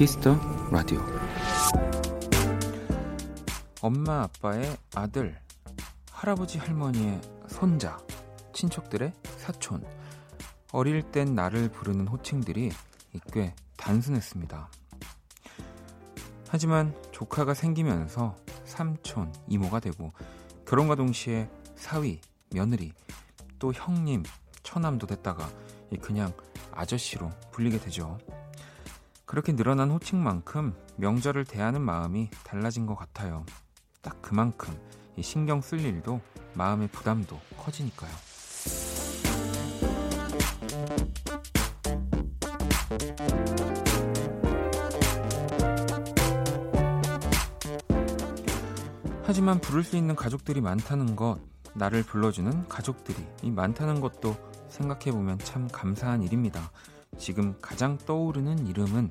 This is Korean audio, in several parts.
Kiss the Radio 엄마 아빠의 아들 할아버지 할머니의 손자 친척들의 사촌 어릴 땐 나를 부르는 호칭들이 꽤 단순했습니다. 하지만 조카가 생기면서 삼촌, 이모가 되고 결혼과 동시에 사위, 며느리, 또 형님, 처남도 됐다가 그냥 아저씨로 불리게 되죠. 그렇게 늘어난 호칭만큼 명절을 대하는 마음이 달라진 것 같아요. 딱 그만큼 신경 쓸 일도 마음의 부담도 커지니까요. 하지만 부를 수 있는 가족들이 많다는 것, 나를 불러주는 가족들이 많다는 것도 생각해보면 참 감사한 일입니다. 지금 가장 떠오르는 이름은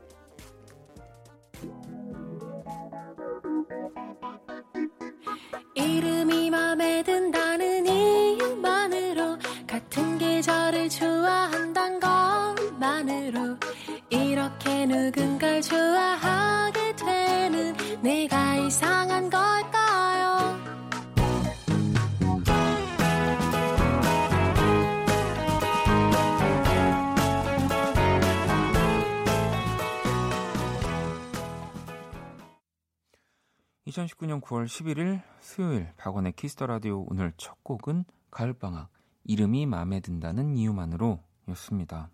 (2019년 9월 11일) 수요일 박원의 Kiss the Radio 오늘 첫 곡은 가을방학 이름이 마음에 든다는 이유만으로 였습니다.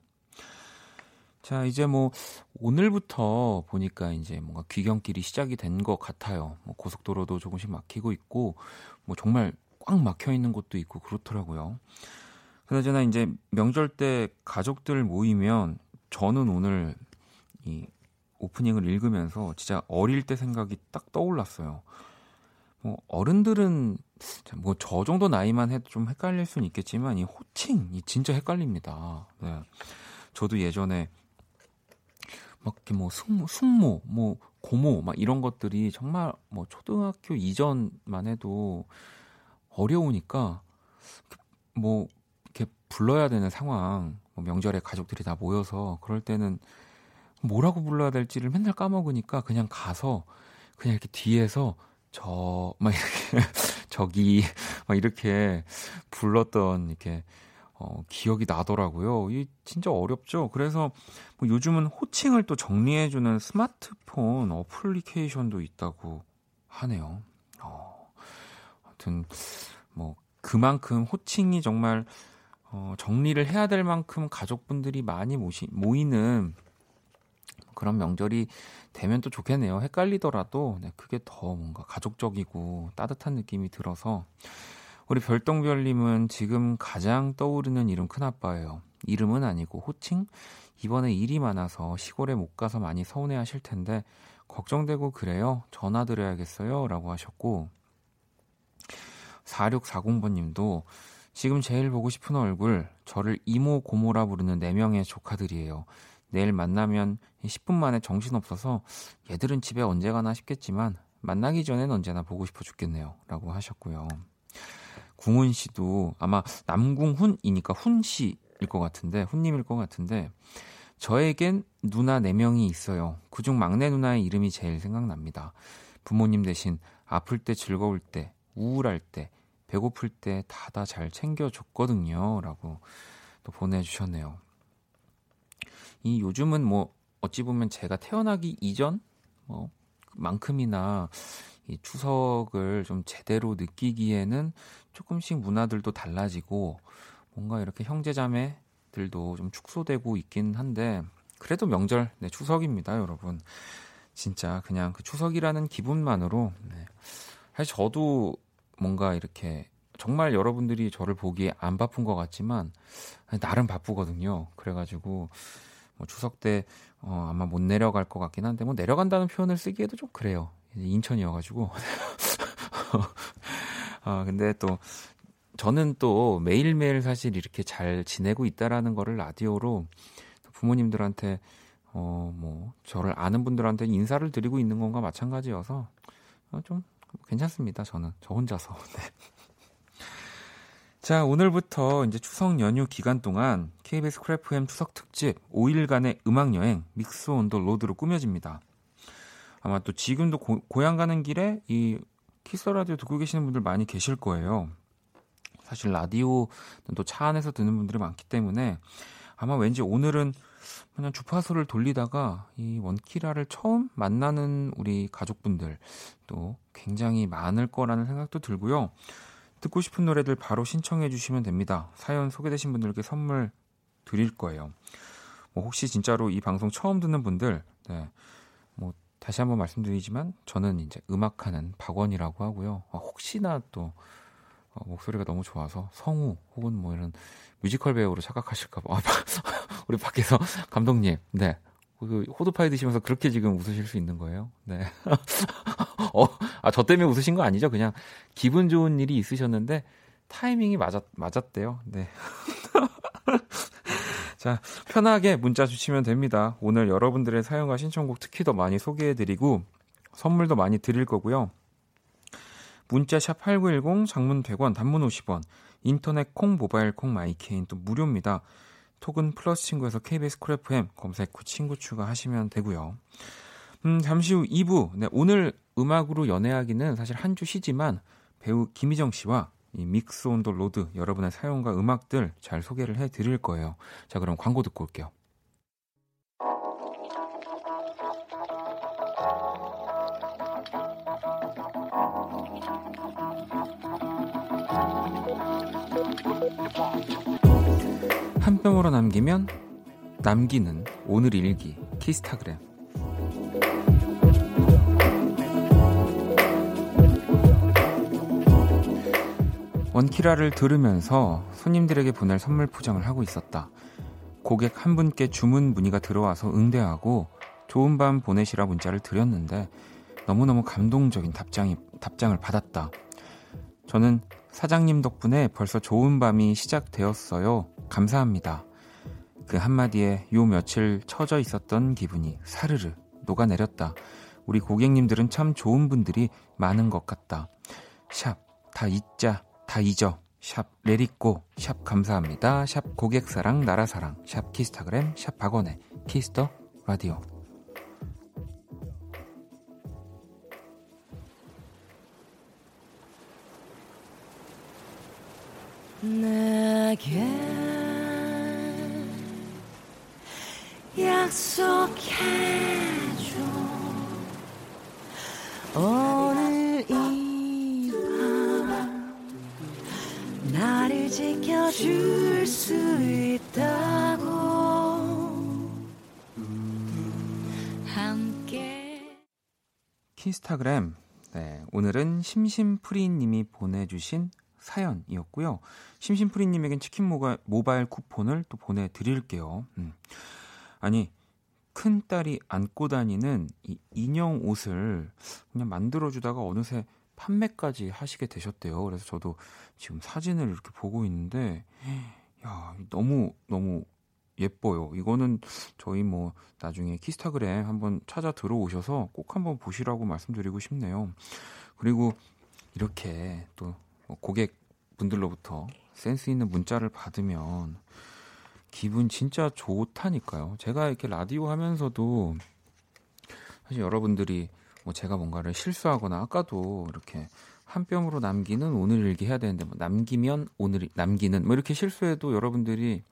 자, 이제 뭐 오늘부터 보니까 이제 뭔가 귀경길이 시작이 된 것 같아요. 뭐 고속도로도 조금씩 막히고 있고 뭐 정말 꽉 막혀 있는 곳도 있고 그렇더라고요. 그나저나 이제 명절 때 가족들 모이면 저는 오늘 이 오프닝을 읽으면서 진짜 어릴 때 생각이 딱 떠올랐어요. 뭐 어른들은 뭐 저 정도 나이만 해도 좀 헷갈릴 수는 있겠지만 이 호칭이 진짜 헷갈립니다. 네. 저도 예전에 막 이렇게 뭐 숙모, 숙모, 뭐 고모 막 이런 것들이 정말 뭐 초등학교 이전만 해도 어려우니까 뭐 이렇게 불러야 되는 상황, 뭐 명절에 가족들이 다 모여서 그럴 때는 뭐라고 불러야 될지를 맨날 까먹으니까 그냥 가서 그냥 이렇게 뒤에서 저 막 이렇게 저기 막 이렇게 불렀던 이렇게 어, 기억이 나더라고요. 이 진짜 어렵죠. 그래서 뭐 요즘은 호칭을 또 정리해주는 스마트폰 어플리케이션도 있다고 하네요. 어, 아무튼 뭐 그만큼 호칭이 정말 어, 정리를 해야 될 만큼 가족분들이 많이 모시, 모이는 그런 명절이 되면 또 좋겠네요. 헷갈리더라도 네, 그게 더 뭔가 가족적이고 따뜻한 느낌이 들어서 우리 별똥별님은 지금 가장 떠오르는 이름 큰아빠예요. 이름은 아니고 호칭? 이번에 일이 많아서 시골에 못 가서 많이 서운해 하실 텐데, 걱정되고 그래요. 전화 드려야겠어요. 라고 하셨고, 4640번 님도 지금 제일 보고 싶은 얼굴, 저를 이모, 고모라 부르는 4명의 조카들이에요. 내일 만나면 10분 만에 정신없어서 얘들은 집에 언제 가나 싶겠지만, 만나기 전엔 언제나 보고 싶어 죽겠네요. 라고 하셨고요. 궁훈 씨도 아마 남궁훈이니까 훈 씨일 것 같은데 훈님일 것 같은데 저에겐 누나 4명이 있어요. 그중 막내 누나의 이름이 제일 생각납니다. 부모님 대신 아플 때 즐거울 때 우울할 때 배고플 때 다 다 잘 챙겨줬거든요. 라고 또 보내주셨네요. 이 요즘은 뭐 어찌 보면 제가 태어나기 이전 뭐 만큼이나 이 추석을 좀 제대로 느끼기에는 조금씩 문화들도 달라지고 뭔가 이렇게 형제자매들도 좀 축소되고 있긴 한데 그래도 명절 네 추석입니다 여러분 진짜 그냥 그 추석이라는 기분만으로 네. 사실 저도 뭔가 이렇게 정말 여러분들이 저를 보기에 안 바쁜 것 같지만 나름 바쁘거든요 그래가지고 뭐 추석 때 어, 아마 못 내려갈 것 같긴 한데 뭐 내려간다는 표현을 쓰기에도 좀 그래요 인천이어가지고 아, 근데 또 저는 또 매일매일 사실 이렇게 잘 지내고 있다라는 거를 라디오로 부모님들한테 어, 뭐, 저를 아는 분들한테 인사를 드리고 있는 건가 마찬가지여서 어, 좀 괜찮습니다. 저는. 저 혼자서. 네. 자, 오늘부터 이제 추석 연휴 기간 동안 KBS Cool FM 추석 특집 5일간의 음악 여행 Mix on the Road로 꾸며집니다. 아마 또 지금도 고, 고향 가는 길에 이 키스 라디오 듣고 계시는 분들 많이 계실 거예요. 사실 라디오는 또차 안에서 듣는 분들이 많기 때문에 아마 왠지 오늘은 그냥 주파수를 돌리다가 이 원키라를 처음 만나는 우리 가족분들 또 굉장히 많을 거라는 생각도 들고요. 듣고 싶은 노래들 바로 신청해 주시면 됩니다. 사연 소개되신 분들께 선물 드릴 거예요. 뭐 혹시 진짜로 이 방송 처음 듣는 분들, 네. 뭐 다시 한번 말씀드리지만 저는 이제 음악하는 박원이라고 하고요. 아, 혹시나 또 어, 목소리가 너무 좋아서 성우 혹은 뭐 이런 뮤지컬 배우로 착각하실까봐 아, 우리 밖에서 감독님, 네. 그 호두파이 드시면서 그렇게 지금 웃으실 수 있는 거예요? 네. 어, 아, 저 때문에 웃으신 거 아니죠? 그냥 기분 좋은 일이 있으셨는데 타이밍이 맞았, 맞았대요. 네. 자, 편하게 문자 주시면 됩니다. 오늘 여러분들의 사연과 신청곡 특히 더 많이 소개해드리고 선물도 많이 드릴 거고요. 문자 샵 8910, 장문 100원, 단문 50원, 인터넷 콩, 모바일 콩, 마이케인 또 무료입니다. 톡은 플러스 친구에서 KBS Cool FM 검색 후 친구 추가하시면 되고요. 음, 잠시 후 2부. 네, 오늘 음악으로 연애하기는 사실 한 주 쉬지만 배우 김희정 씨와 이 Mix on the Road 여러분의 사연과 음악들 잘 소개를 해 드릴 거예요. 자, 그럼 광고 듣고 올게요. 한 뼘으로 남기면 남기는 오늘 일기 키스타그램 원키라를 들으면서 손님들에게 보낼 선물 포장을 하고 있었다. 고객 한 분께 주문 문의가 들어와서 응대하고 좋은 밤 보내시라 문자를 드렸는데 너무너무 감동적인 답장이, 답장을 받았다. 저는 사장님 덕분에 벌써 좋은 밤이 시작되었어요. 감사합니다. 그 한마디에 요 며칠 처져 있었던 기분이 사르르 녹아내렸다. 우리 고객님들은 참 좋은 분들이 많은 것 같다. 샵, 다 잊자, 다 잊어. 샵, Let it go, 샵, 감사합니다. 샵, 고객사랑, 나라사랑, 샵, 키스타그램, 샵, 박원의 Kiss the Radio. 내게 약속해줘 오늘 이 밤 나를 지켜줄 수 있다고 함께 키스타그램. 네, 오늘은 심심프리님이 보내주신 사연이었고요. 심심프리님에겐 치킨 모가, 모바일 쿠폰을 또 보내드릴게요. 음. 아니, 큰 딸이 안고 다니는 이 인형 옷을 그냥 만들어주다가 어느새 판매까지 하시게 되셨대요. 그래서 저도 지금 사진을 이렇게 보고 있는데, 야, 너무, 너무 예뻐요. 이거는 저희 뭐 나중에 키스타그램 한번 찾아 들어오셔서 꼭 한번 보시라고 말씀드리고 싶네요. 그리고 이렇게 또 고객분들로부터 센스 있는 문자를 받으면 기분 진짜 좋다니까요. 제가 이렇게 라디오 하면서도 사실 여러분들이 뭐 제가 뭔가를 실수하거나 아까도 이렇게 한 뼘으로 남기는 오늘 일기 해야 되는데 뭐 남기면 오늘 남기는 뭐 이렇게 실수해도 여러분들이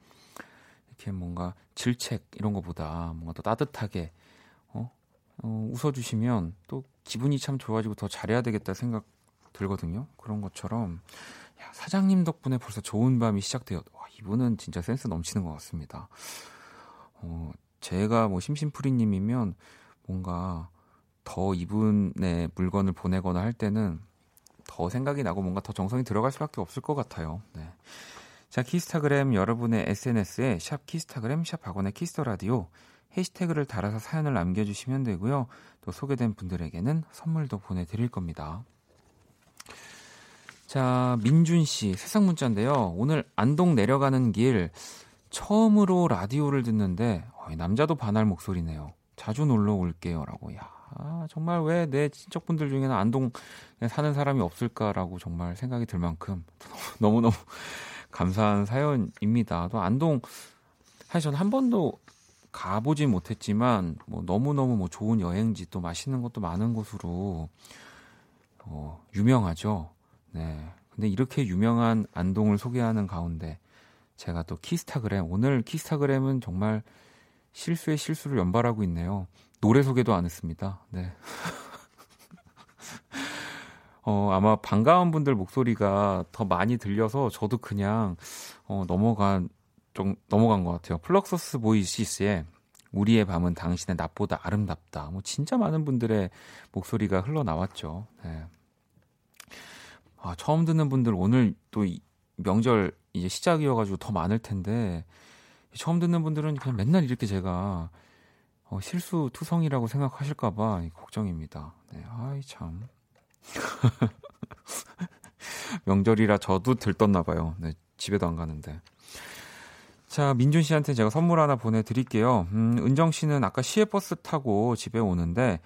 이렇게 뭔가 질책 이런 거보다 뭔가 더 따뜻하게 어, 어 웃어주시면 또 기분이 참 좋아지고 더 잘해야 되겠다 생각 들거든요. 그런 것처럼 야, 사장님 덕분에 벌써 좋은 밤이 시작되었. 와, 이분은 진짜 센스 넘치는 것 같습니다. 어, 제가 뭐 심심풀이님이면 뭔가 더 이분의 물건을 보내거나 할 때는 더 생각이 나고 뭔가 더 정성이 들어갈 수밖에 없을 것 같아요. 네. 자, 키스타그램 여러분의 SNS에 샵 키스타그램 샵 박원의 Kiss the Radio 해시태그를 달아서 사연을 남겨주시면 되고요. 또 소개된 분들에게는 선물도 보내드릴 겁니다. 자, 민준 씨, 세상 문자인데요. 오늘 안동 내려가는 길 처음으로 라디오를 듣는데 어, 남자도 반할 목소리네요. 자주 놀러 올게요라고. 야, 아, 정말 왜 내 친척분들 중에는 안동 사는 사람이 없을까라고 정말 생각이 들 만큼 너무너무 감사한 사연입니다. 또 안동 사실 저는 한 번도 가보진 못했지만 뭐 너무너무 뭐 좋은 여행지 또 맛있는 것도 많은 곳으로 어, 유명하죠. 네. 근데 이렇게 유명한 안동을 소개하는 가운데 제가 또 키스타그램 오늘 키스타그램은 정말 실수에 실수를 연발하고 있네요. 노래 소개도 안 했습니다. 네. 어, 아마 반가운 분들 목소리가 더 많이 들려서 저도 그냥 어, 넘어간 좀 넘어간 것 같아요. 플럭서스 보이시스의 우리의 밤은 당신의 낮보다 아름답다. 뭐 진짜 많은 분들의 목소리가 흘러 나왔죠. 네. 아, 처음 듣는 분들 오늘 또 명절 이제 시작이어가지고 더 많을 텐데 처음 듣는 분들은 그냥 맨날 이렇게 제가 어, 실수 투성이라고 생각하실까봐 걱정입니다. 네, 아이 참. 명절이라 저도 들떴나 봐요. 네, 집에도 안 가는데. 자, 민준 씨한테 제가 선물 하나 보내드릴게요. 음, 은정 씨는 아까 시외버스 타고 집에 오는데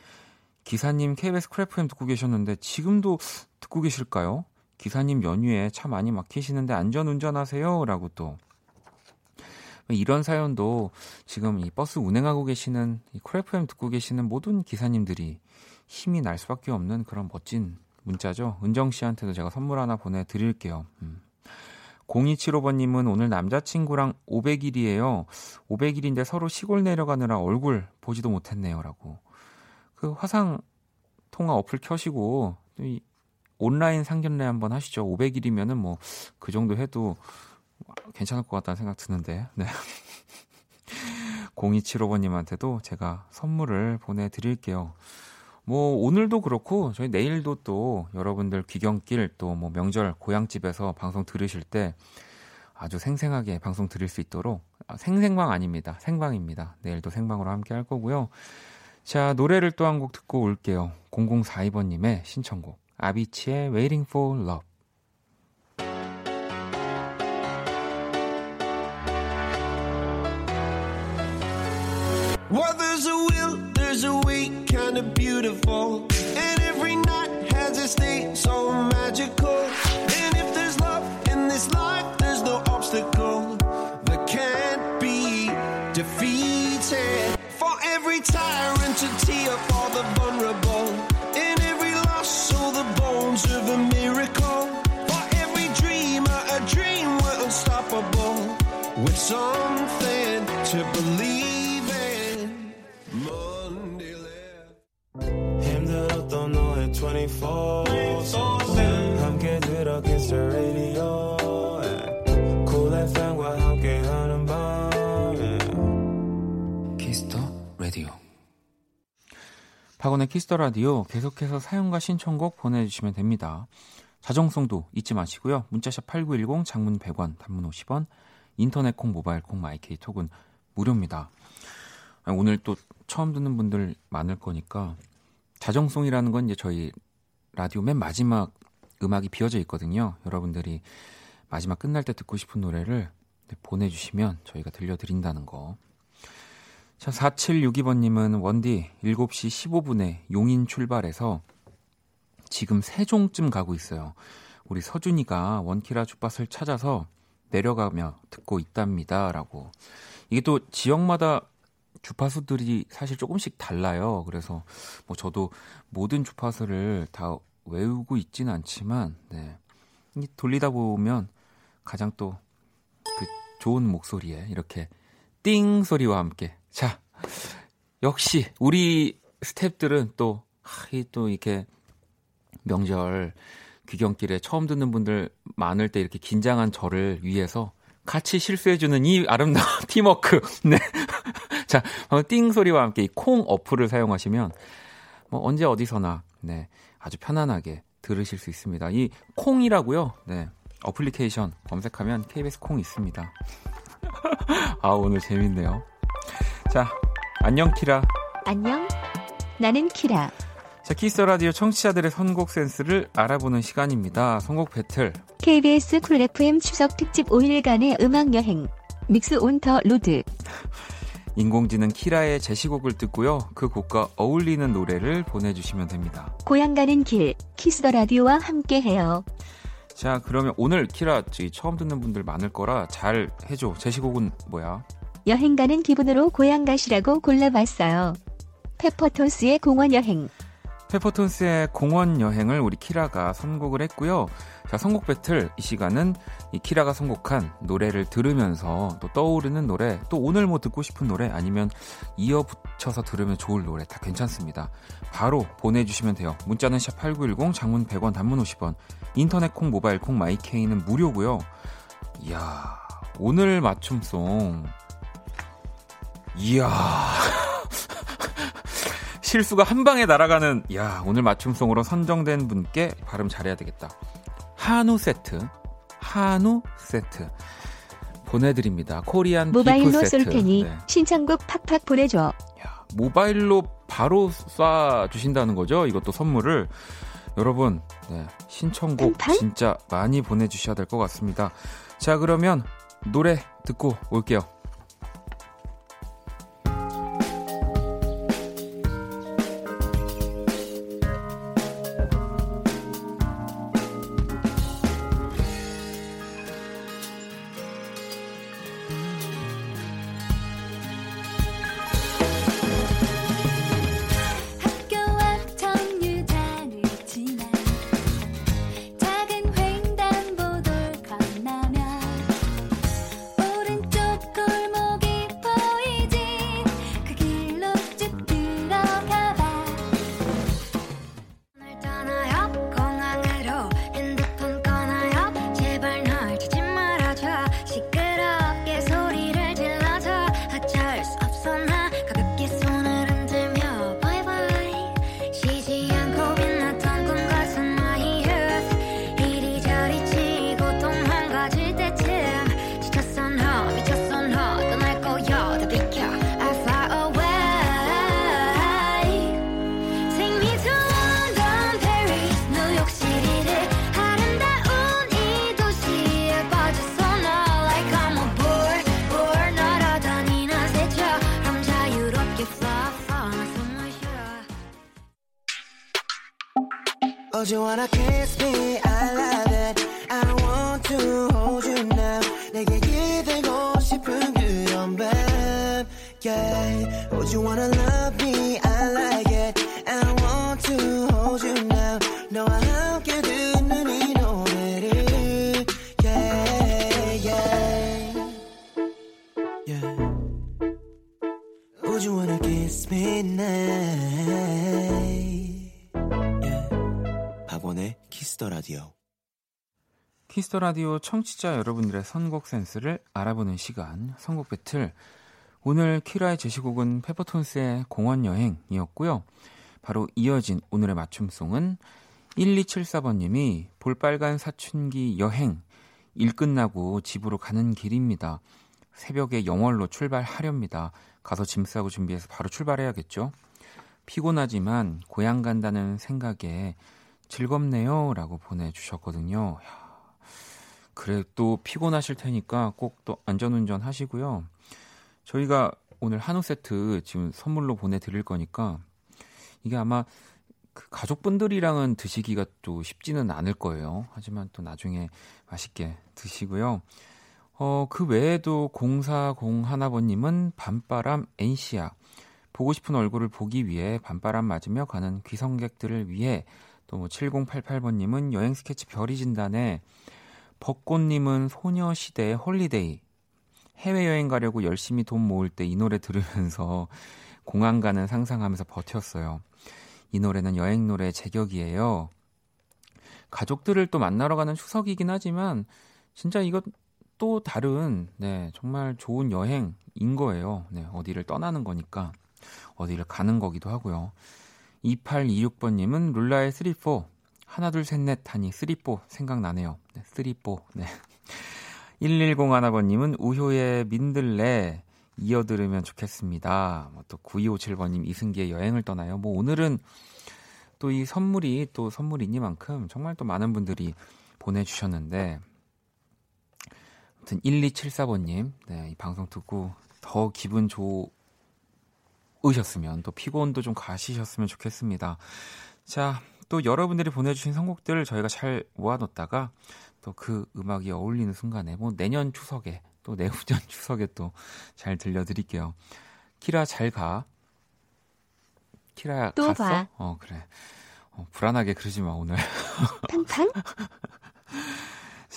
기사님 KBS Cool FM 듣고 계셨는데 지금도 듣고 계실까요? 기사님 연휴에 차 많이 막히시는데 안전 운전하세요. 라고 또 이런 사연도 지금 이 버스 운행하고 계시는 이 Cool FM 듣고 계시는 모든 기사님들이 힘이 날 수밖에 없는 그런 멋진 문자죠. 은정 씨한테도 제가 선물 하나 보내드릴게요. 음. 0275번님은 오늘 남자친구랑 500일이에요. 500일인데 서로 시골 내려가느라 얼굴 보지도 못했네요. 라고. 그 화상 통화 어플 켜시고 이 온라인 상견례 한번 하시죠. 500일이면은 뭐 그 정도 해도 괜찮을 것 같다는 생각 드는데. 네. 0275번님한테도 제가 선물을 보내드릴게요. 뭐 오늘도 그렇고 저희 내일도 또 여러분들 귀경길 또 뭐 명절 고향집에서 방송 들으실 때 아주 생생하게 방송 들을 수 있도록 아, 생생방 아닙니다. 생방입니다. 내일도 생방으로 함께 할 거고요. 자, 노래를 또 한 곡 듣고 올게요. 0042번님의 신청곡. 아비치의 Waiting for Love. Well, there's a will, there's a way, kind of beautiful. And every night has a state 박원의 Kiss the Radio 계속해서 사연과 신청곡 보내주시면 됩니다. 자정송도 잊지 마시고요. 문자샵 8910 장문 100원 단문 50원 인터넷 콩 모바일 콩 마이케이 톡은 무료입니다. 오늘 또 처음 듣는 분들 많을 거니까 자정송이라는 건 이제 저희 라디오 맨 마지막 음악이 비어져 있거든요. 여러분들이 마지막 끝날 때 듣고 싶은 노래를 보내주시면 저희가 들려드린다는 거. 자, 4762번님은 원디 7시 15분에 용인 출발해서 지금 세종쯤 가고 있어요. 우리 서준이가 원키라 주밭을 찾아서 내려가며 듣고 있답니다. 라고. 이게 또 지역마다 주파수들이 사실 조금씩 달라요. 그래서 뭐 저도 모든 주파수를 다 외우고 있지는 않지만, 네. 돌리다 보면 가장 또 그 좋은 목소리에 이렇게 띵 소리와 함께. 자, 역시 우리 스탭들은 또, 이또 이렇게 명절 귀경길에 처음 듣는 분들 많을 때 이렇게 긴장한 저를 위해서 같이 실수해주는 이 아름다운 팀워크. 네. 자, 띵 소리와 함께 이 콩 어플을 사용하시면 뭐 언제 어디서나 네 아주 편안하게 들으실 수 있습니다. 이 콩이라고요. 네. 어플리케이션 검색하면 KBS 콩 있습니다. 아 오늘 재밌네요. 자, 안녕 키라. 안녕. 나는 키라. 자, 키스 라디오 청취자들의 선곡 센스를 알아보는 시간입니다. 선곡 배틀. KBS Cool FM 추석 특집 5일간의 음악 여행. Mix on the Road. 인공지능 키라의 제시곡을 듣고요. 그 곡과 어울리는 노래를 보내주시면 됩니다. 고향 가는 길 키스 더 라디오와 함께 해요. 자, 그러면 오늘 키라 처음 듣는 분들 많을 거라 잘 해줘. 제시곡은 뭐야? 여행 가는 기분으로 고향 가시라고 골라봤어요. 페퍼톤스의 공원 여행. 페퍼톤스의 공원 여행을 우리 키라가 선곡을 했고요. 자, 선곡 배틀 이 시간은 이 키라가 선곡한 노래를 들으면서 또 떠오르는 노래, 또 오늘 뭐 듣고 싶은 노래 아니면 이어 붙여서 들으면 좋을 노래 다 괜찮습니다. 바로 보내 주시면 돼요. 문자는 샵 8910, 장문 100원, 단문 50원, 인터넷 콩, 모바일 콩, 마이케이는 무료고요. 이야, 오늘 맞춤송. 이야. 실수가 한 방에 날아가는 야 오늘 맞춤송으로 선정된 분께 발음 잘해야 되겠다. 한우 세트, 한우 세트 보내드립니다. 코리안 모바일로 쏠. 테니 네. 신청곡 팍팍 보내줘. 야, 모바일로 바로 쏴 주신다는 거죠. 이것도 선물을 여러분 네, 신청곡 팡팡? 진짜 많이 보내주셔야 될 것 같습니다. 자 그러면 노래 듣고 올게요. Me now? Yeah. 박원의 키스 더 라디오. 키스 더 라디오 청취자 여러분들의 선곡 센스를 알아보는 시간 선곡 배틀 오늘 키라의 제시곡은 페퍼톤스의 공원 여행이었고요. 바로 이어진 오늘의 맞춤송은 1274번님이 볼빨간 사춘기 여행 일 끝나고 집으로 가는 길입니다. 새벽에 영월로 출발하렵니다. 가서 짐 싸고 준비해서 바로 출발해야겠죠. 피곤하지만 고향 간다는 생각에 즐겁네요. 라고 보내주셨거든요. 야, 그래, 또 피곤하실 테니까 꼭 또 안전운전 하시고요. 저희가 오늘 한우 세트 지금 선물로 보내드릴 거니까 이게 아마 그 가족분들이랑은 드시기가 또 쉽지는 않을 거예요. 하지만 또 나중에 맛있게 드시고요. 어, 그 외에도 0401번님은 밤바람 NC.A. 보고 싶은 얼굴을 보기 위해 밤바람 맞으며 가는 귀성객들을 위해 또 뭐 7088번님은 여행 스케치 별이 진다네 벚꽃님은 소녀시대의 Holiday 해외여행 가려고 열심히 돈 모을 때 이 노래 들으면서 공항 가는 상상하면서 버텼어요. 이 노래는 여행 노래 제격이에요. 가족들을 또 만나러 가는 추석이긴 하지만 진짜 이거 또 다른 네 정말 좋은 여행인 거예요. 네 어디를 떠나는 거니까 어디를 가는 거기도 하고요. 2826번님은 룰라의 3-4 하나 둘 셋 넷 하니 3-4 생각나네요. 네, 3-4 네. 1101번님은 우효의 민들레 이어 들으면 좋겠습니다. 뭐또 9257번님 이승기의 여행을 떠나요. 뭐 오늘은 또 이 선물이 또 선물이니만큼 정말 또 많은 분들이 보내주셨는데 아무튼 1274번님 네, 이 방송 듣고 더 기분 좋 좋으셨으면 또 피곤도 좀 가시셨으면 좋겠습니다. 자, 또 여러분들이 보내주신 선곡들 저희가 잘 모아뒀다가 또 그 음악이 어울리는 순간에 뭐 내년 추석에 또 내후년 추석에 또 잘 들려드릴게요. 키라 잘 가. 키라야 또 갔어? 봐. 어 그래. 어, 불안하게 그러지 마 오늘. 팡팡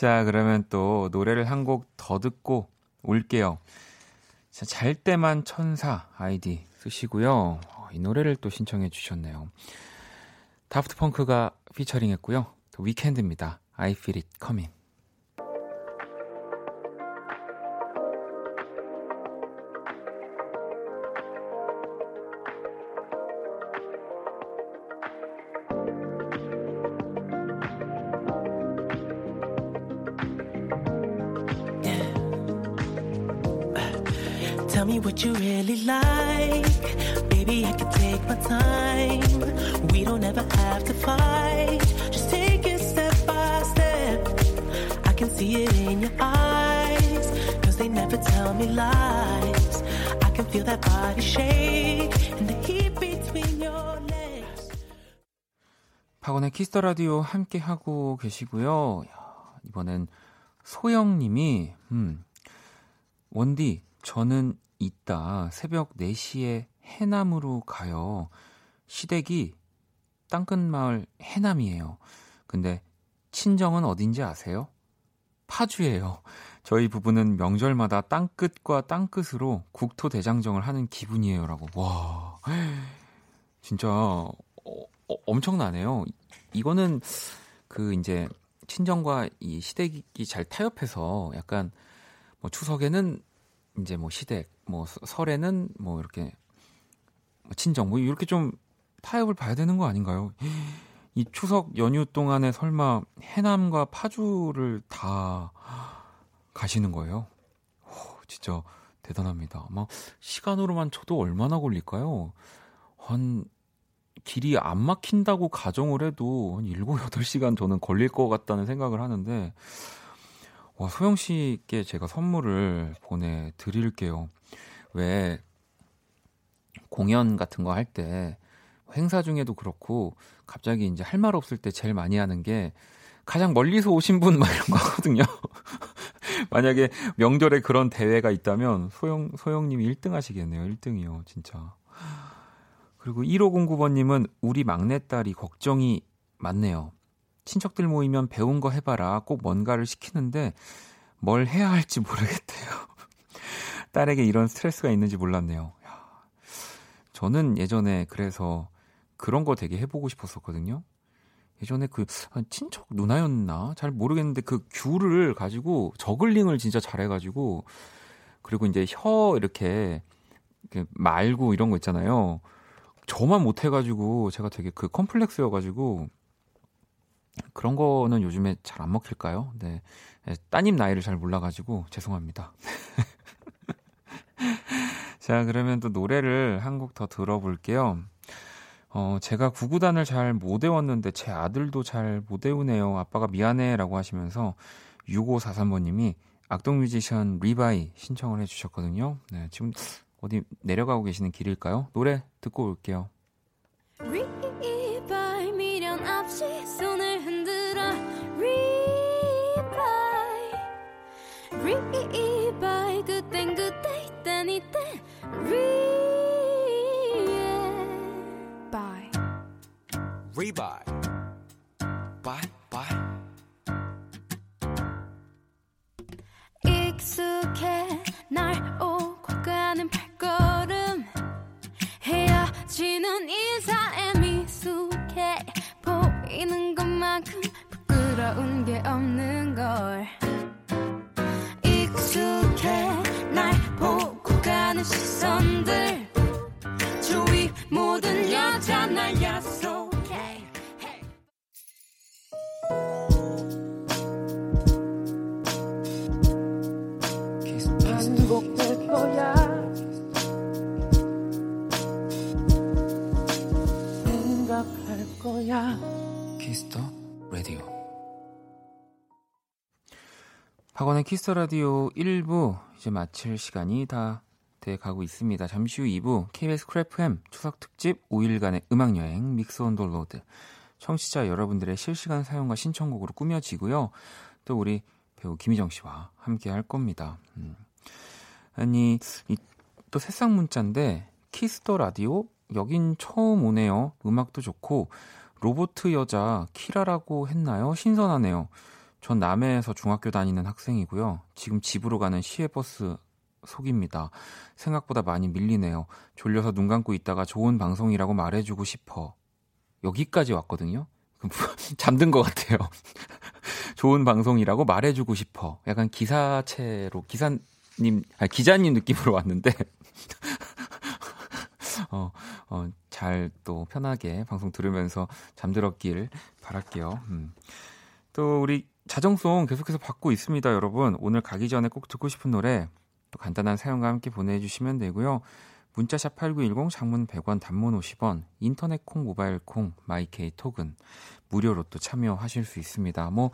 자 그러면 또 노래를 한 곡 더 듣고 올게요. 자, 잘 때만 천사 아이디 쓰시고요. 어, 이 노래를 또 신청해 주셨네요. 다프트 펑크가 피처링 했고요. 또 위켄드입니다. I feel it coming. Time. We don't ever have to fight. Just take it step by step. I can see it in your eyes. Cause they never tell me lies. I can feel that body shake and the heat between your legs. 박원의 키스터 라디오 함께 하고 계시고요. 야, 이번엔 소영님이 음, 원디 저는 이따 새벽 4시에 해남으로 가요. 시댁이 땅끝마을 해남이에요. 근데 친정은 어딘지 아세요? 파주예요. 저희 부부는 명절마다 땅끝과 땅끝으로 국토 대장정을 하는 기분이에요라고. 와. 진짜 어, 어, 엄청나네요. 이거는 그 이제 친정과 이 시댁이 잘 타협해서 약간 뭐 추석에는 이제 뭐 시댁, 뭐 서- 설에는 뭐 이렇게 뭐 친정 뭐 이렇게 좀 타협을 봐야 되는 거 아닌가요? 이 추석 연휴 동안에 설마 해남과 파주를 다 가시는 거예요? 오, 진짜 대단합니다. 아마 시간으로만 쳐도 얼마나 걸릴까요? 한 길이 안 막힌다고 가정을 해도 한 7, 8시간 저는 걸릴 것 같다는 생각을 하는데 와, 소영 씨께 제가 선물을 보내 드릴게요. 왜 공연 같은 거 할 때 행사 중에도 그렇고 갑자기 이제 할 말 없을 때 제일 많이 하는 게 가장 멀리서 오신 분 막 이런 거 하거든요. 만약에 명절에 그런 대회가 있다면 소영 소영 님이 1등 하시겠네요. 1등이요, 진짜. 그리고 1509번 님은 우리 막내딸이 걱정이 많네요. 친척들 모이면 배운 거 해봐라. 꼭 뭔가를 시키는데 뭘 해야 할지 모르겠대요. 딸에게 이런 스트레스가 있는지 몰랐네요. 야, 저는 예전에 그래서 그런 거 되게 해보고 싶었었거든요. 예전에 그한 친척 누나였나 잘 모르겠는데 그 귤을 가지고 저글링을 진짜 잘해가지고 그리고 이제 혀 이렇게 말고 이런 거 있잖아요. 저만 못해가지고 제가 되게 그 컴플렉스여가지고 그런 거는 요즘에 잘 안 먹힐까요? 네. 네, 따님 나이를 잘 몰라가지고 죄송합니다. 자, 그러면 또 노래를 한 곡 더 들어볼게요. 어, 제가 구구단을 잘 못 외웠는데 제 아들도 잘 못 외우네요. 아빠가 미안해 라고 하시면서 6543번님이 악동 뮤지션 리바이 신청을 해주셨거든요. 네, 지금 어디 내려가고 계시는 길일까요? 노래 듣고 올게요. RE-BYE 미련 없이 손을 흔들어 RE-BYE RE-BYE 그땐 그때 이땐 이때 RE-BYE RE-BYE. Bye, bye. 익숙해 날 오고 가는 발걸음 헤어지는 인사에 미숙해 보이는 것만큼 부끄러운 게 없는 걸 거야. 키스 더 라디오. 박원의 키스 더 라디오 1부 이제 마칠 시간이 다 돼 가고 있습니다. 잠시 후 2부 KBS Cool FM 추석 특집 5일간의 음악 여행 Mix on the Road. 청취자 여러분들의 실시간 사연과 신청곡으로 꾸며지고요. 또 우리 배우 김희정 씨와 함께 할 겁니다. 음. 아니 이, 또 새싹 문자인데 키스 더 라디오 여긴 처음 오네요. 음악도 좋고 로보트 여자 키라라고 했나요? 신선하네요. 전 남해에서 중학교 다니는 학생이고요. 지금 집으로 가는 시외버스 속입니다. 생각보다 많이 밀리네요. 졸려서 눈 감고 있다가 좋은 방송이라고 말해주고 싶어. 여기까지 왔거든요. 잠든 것 같아요. 좋은 방송이라고 말해주고 싶어. 약간 기사체로 기사님, 아니, 기자님 느낌으로 왔는데 어, 어, 잘 또 편하게 방송 들으면서 잠들었길 바랄게요. 음. 또 우리 자정송 계속해서 받고 있습니다, 여러분. 오늘 가기 전에 꼭 듣고 싶은 노래 또 간단한 사연과 함께 보내주시면 되고요. 문자샵 8910 장문 100원 단문 50원 인터넷 콩 모바일 콩 마이케이 톡은 무료로 또 참여하실 수 있습니다. 뭐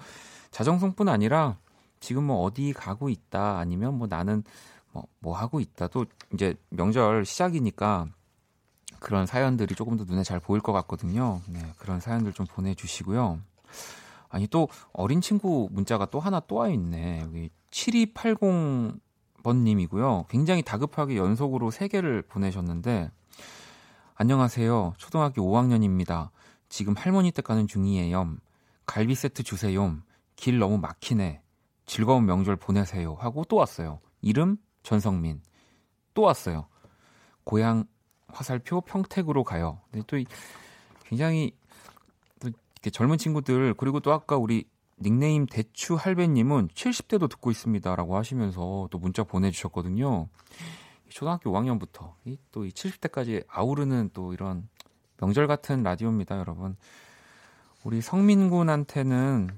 자정송뿐 아니라 지금 뭐 어디 가고 있다 아니면 뭐 나는 뭐, 뭐 하고 있다 또 이제 명절 시작이니까 그런 사연들이 조금 더 눈에 잘 보일 것 같거든요. 네, 그런 사연들 좀 보내주시고요. 아니 또 어린 친구 문자가 또 하나 또 와 있네. 여기 7280번님이고요. 굉장히 다급하게 연속으로 3개를 보내셨는데 안녕하세요. 초등학교 5학년입니다. 지금 할머니 댁 가는 중이에요. 갈비 세트 주세요. 길 너무 막히네. 즐거운 명절 보내세요. 하고 또 왔어요. 이름 전성민. 또 왔어요. 고향 화살표 평택으로 가요. 근데 또 굉장히 또 이렇게 젊은 친구들 그리고 또 아까 우리 닉네임 대추 할배님은 70대도 듣고 있습니다라고 하시면서 또 문자 보내주셨거든요. 초등학교 5학년부터 또 이 70대까지 아우르는 또 이런 명절 같은 라디오입니다, 여러분. 우리 성민군한테는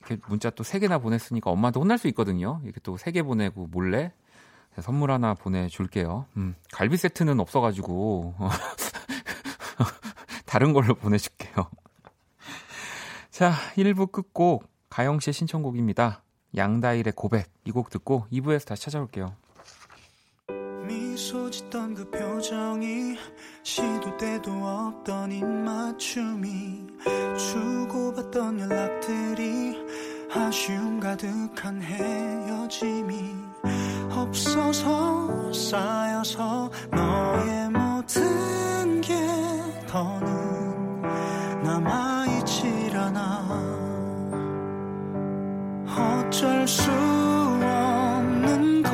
이렇게 문자 또 3개나 보냈으니까 엄마한테 혼날 수 있거든요. 이렇게 또 3개 보내고 몰래 선물 하나 보내줄게요. 음, 갈비 세트는 없어가지고 다른 걸로 보내줄게요. 자, 1부 끝곡 가영 씨의 신청곡입니다. 양다일의 고백 이 곡 듣고 2부에서 다시 찾아올게요. 미소 짓던 그 표정이 시도 때도 없던 입맞춤이 주고받던 연락들이 아쉬움 가득한 헤어짐이 없어서 쌓여서 너의 모든 게 더는 남아있질 않아. 어쩔 수 없는 걸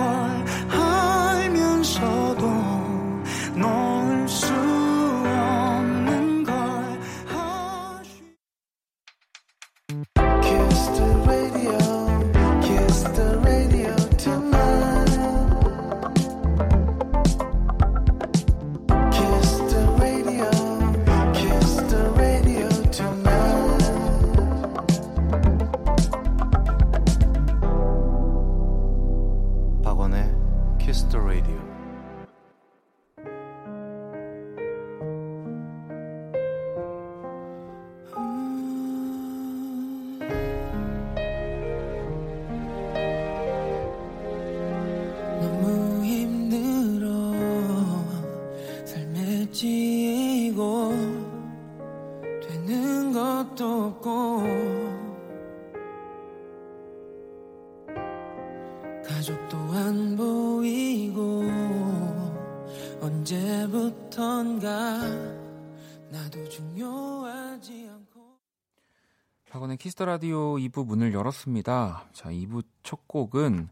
키스 더 라디오 2부 문을 열었습니다. 자, 2부 첫 곡은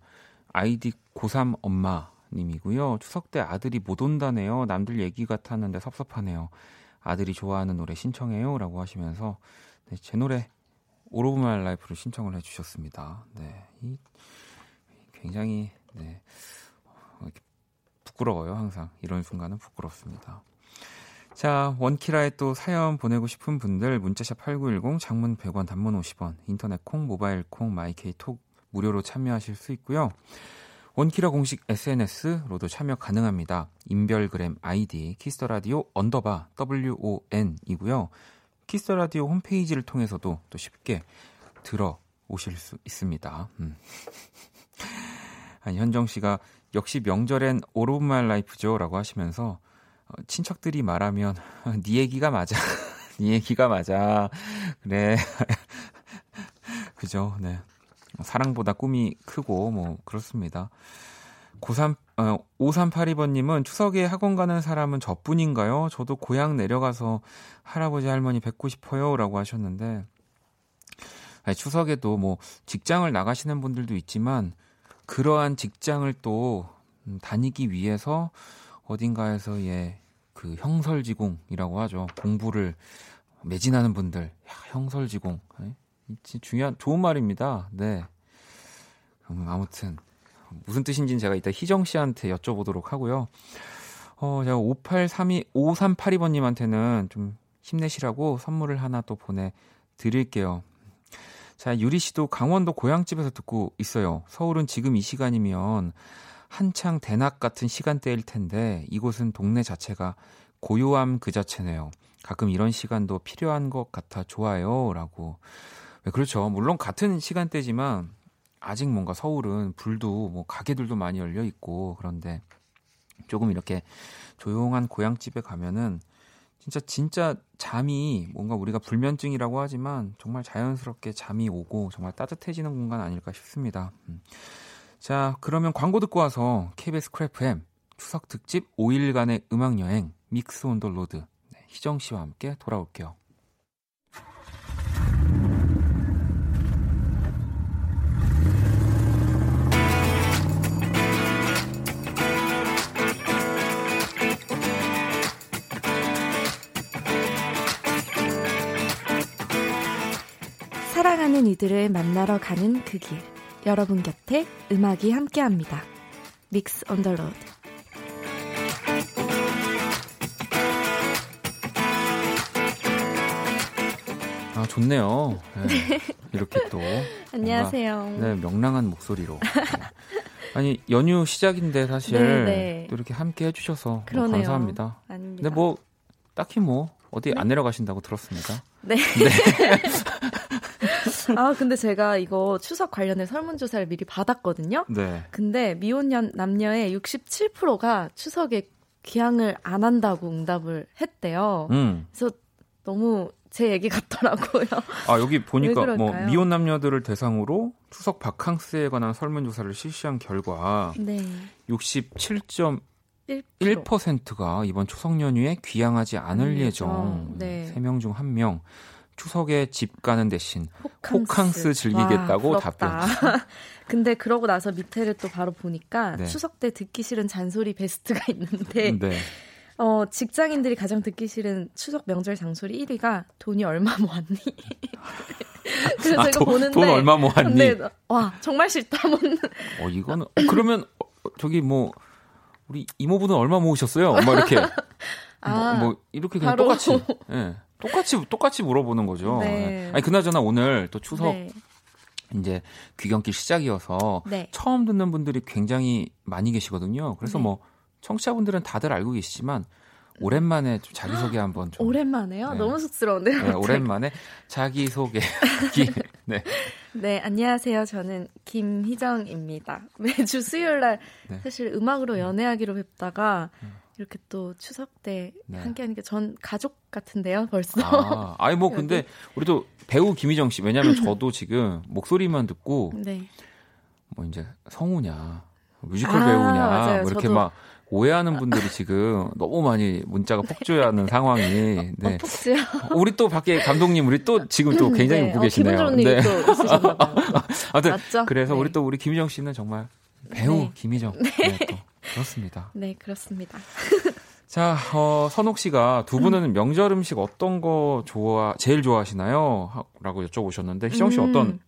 아이디 고3 엄마 님이고요. 추석 때 아들이 못 온다네요. 남들 얘기 같았는데 섭섭하네요. 아들이 좋아하는 노래 신청해요. 라고 하시면서 네, 제 노래 All of My Life를 신청을 해주셨습니다. 네, 이 굉장히 네, 어, 부끄러워요. 항상 이런 순간은 부끄럽습니다. 자, 원키라에 또 사연 보내고 싶은 분들 문자샵 8910 장문 100원 단문 50원 인터넷 콩 모바일 콩 my K 톡 무료로 참여하실 수 있고요. 원키라 공식 SNS로도 참여 가능합니다. 인별그램 아이디 키스더라디오 underbar WON이고요. 키스 더 라디오 홈페이지를 통해서도 또 쉽게 들어오실 수 있습니다. 음. 아니, 현정 씨가 역시 명절엔 of my life죠. 라고 하시면서 어, 친척들이 말하면 네 얘기가 맞아. 네 얘기가 맞아. 그래. 그죠. 네. 사랑보다 꿈이 크고 뭐 그렇습니다. 고3 어, 5382번님은 추석에 학원 가는 사람은 저뿐인가요? 저도 고향 내려가서 할아버지 할머니 뵙고 싶어요 라고 하셨는데 아니, 추석에도 뭐 직장을 나가시는 분들도 있지만 그러한 직장을 또 음, 다니기 위해서 어딘가에서 예, 그 형설지공이라고 하죠. 공부를 매진하는 분들. 야, 형설지공. 예? 진짜 중요한 좋은 말입니다. 네. 음, 아무튼 무슨 뜻인지는 제가 이따 희정 씨한테 여쭤보도록 하고요. 어, 제가 5832 5382번 님한테는 좀 힘내시라고 선물을 하나 또 보내 드릴게요. 자, 유리 씨도 강원도 고향집에서 듣고 있어요. 서울은 지금 이 시간이면 한창 대낮 같은 시간대일 텐데 이곳은 동네 자체가 고요함 그 자체네요. 가끔 이런 시간도 필요한 것 같아 좋아요. 라고. 네, 그렇죠. 물론 같은 시간대지만 아직 뭔가 서울은 불도 뭐 가게들도 많이 열려 있고 그런데 조금 이렇게 조용한 고향집에 가면은 진짜 진짜 잠이 뭔가 우리가 불면증이라고 하지만 정말 자연스럽게 잠이 오고 정말 따뜻해지는 공간 아닐까 싶습니다. 음. 자, 그러면 광고 듣고 와서 KBS Cool FM 추석 특집 5일간의 음악 여행 Mix on the Road 네, 희정 씨와 함께 돌아올게요. 사랑하는 이들을 만나러 가는 그 길. 여러분 곁에 음악이 함께합니다. Mix on the Road. 아, 좋네요. 네. 이렇게 또 안녕하세요. 네, 명랑한 목소리로. 아니, 연휴 시작인데 사실 네, 네. 또 이렇게 함께 해주셔서 뭐. 감사합니다. 아닙니다. 근데 뭐 딱히 뭐 어디 안 내려가신다고 들었습니다. 네. 아, 근데 제가 이거 추석 관련해 설문조사를 미리 받았거든요. 네. 근데 미혼년 남녀의 67%가 추석에 귀향을 안 한다고 응답을 했대요. 음. 그래서 너무 제 얘기 같더라고요. 아 여기 보니까 왜 뭐? 미혼 남녀들을 대상으로 추석 바캉스에 관한 설문조사를 실시한 결과 네. 67.1%가 이번 추석 연휴에 귀향하지 않을 음, 예정. 네. 3명 중 1명. 추석에 집 가는 대신 호캉스, 호캉스 즐기겠다고 와, 부럽다. 근데 그러고 나서 밑에를 또 바로 보니까 네. 추석 때 듣기 싫은 잔소리 베스트가 있는데 네. 어, 직장인들이 가장 듣기 싫은 추석 명절 잔소리 1위가 돈이 얼마 모았니? 그래서 아, 제가 돈, 보는데 돈 얼마 모았니? 근데 와 정말 싫다 뭐어 이거는 어, 그러면 어, 저기 뭐 우리 이모분은 얼마 모으셨어요? 뭐 이렇게 아, 뭐, 뭐 이렇게 그냥. 똑같이 예. 똑같이 똑같이 물어보는 거죠. 네. 예. 아니 그나저나 오늘 또 추석 네. 이제 귀경길 시작이어서 네. 처음 듣는 분들이 굉장히 많이 계시거든요. 그래서 네. 뭐 청취자분들은 다들 알고 계시지만 오랜만에 좀 자기소개 한번 좀 오랜만에요? 네. 너무 쑥스러운데요. 네, 오랜만에 자기소개 네. 네, 안녕하세요. 저는 김희정입니다. 매주 수요일 날 네. 사실 음악으로 연애하기로 뵙다가 이렇게 또 추석 때 네. 함께하는 게전 가족 같은데요, 벌써. 아, 아니 뭐 근데 우리도 배우 김희정 씨 왜냐면 저도 지금 목소리만 듣고 네. 뭐 이제 성우냐 뮤지컬 아, 배우냐 맞아요. 뭐 이렇게 저도. 막 오해하는 분들이 지금 너무 많이 문자가 폭주하는 상황이 네. 어, 폭주요. 우리 또 밖에 감독님 우리 또 지금 또 굉장히 네, 웃고 어, 계시네요. 좋은 일이 또 있으셨나 봐요. 아무튼 맞죠? 그래서 네. 우리 또 우리 김희정 씨는 정말 배우 네. 김희정. 네. 또 그렇습니다. 네, 그렇습니다. 자, 어, 선옥 씨가 두 분은 음. 명절 음식 어떤 거 좋아 제일 좋아하시나요? 하- 라고 여쭤보셨는데 희정 씨 음, 어떤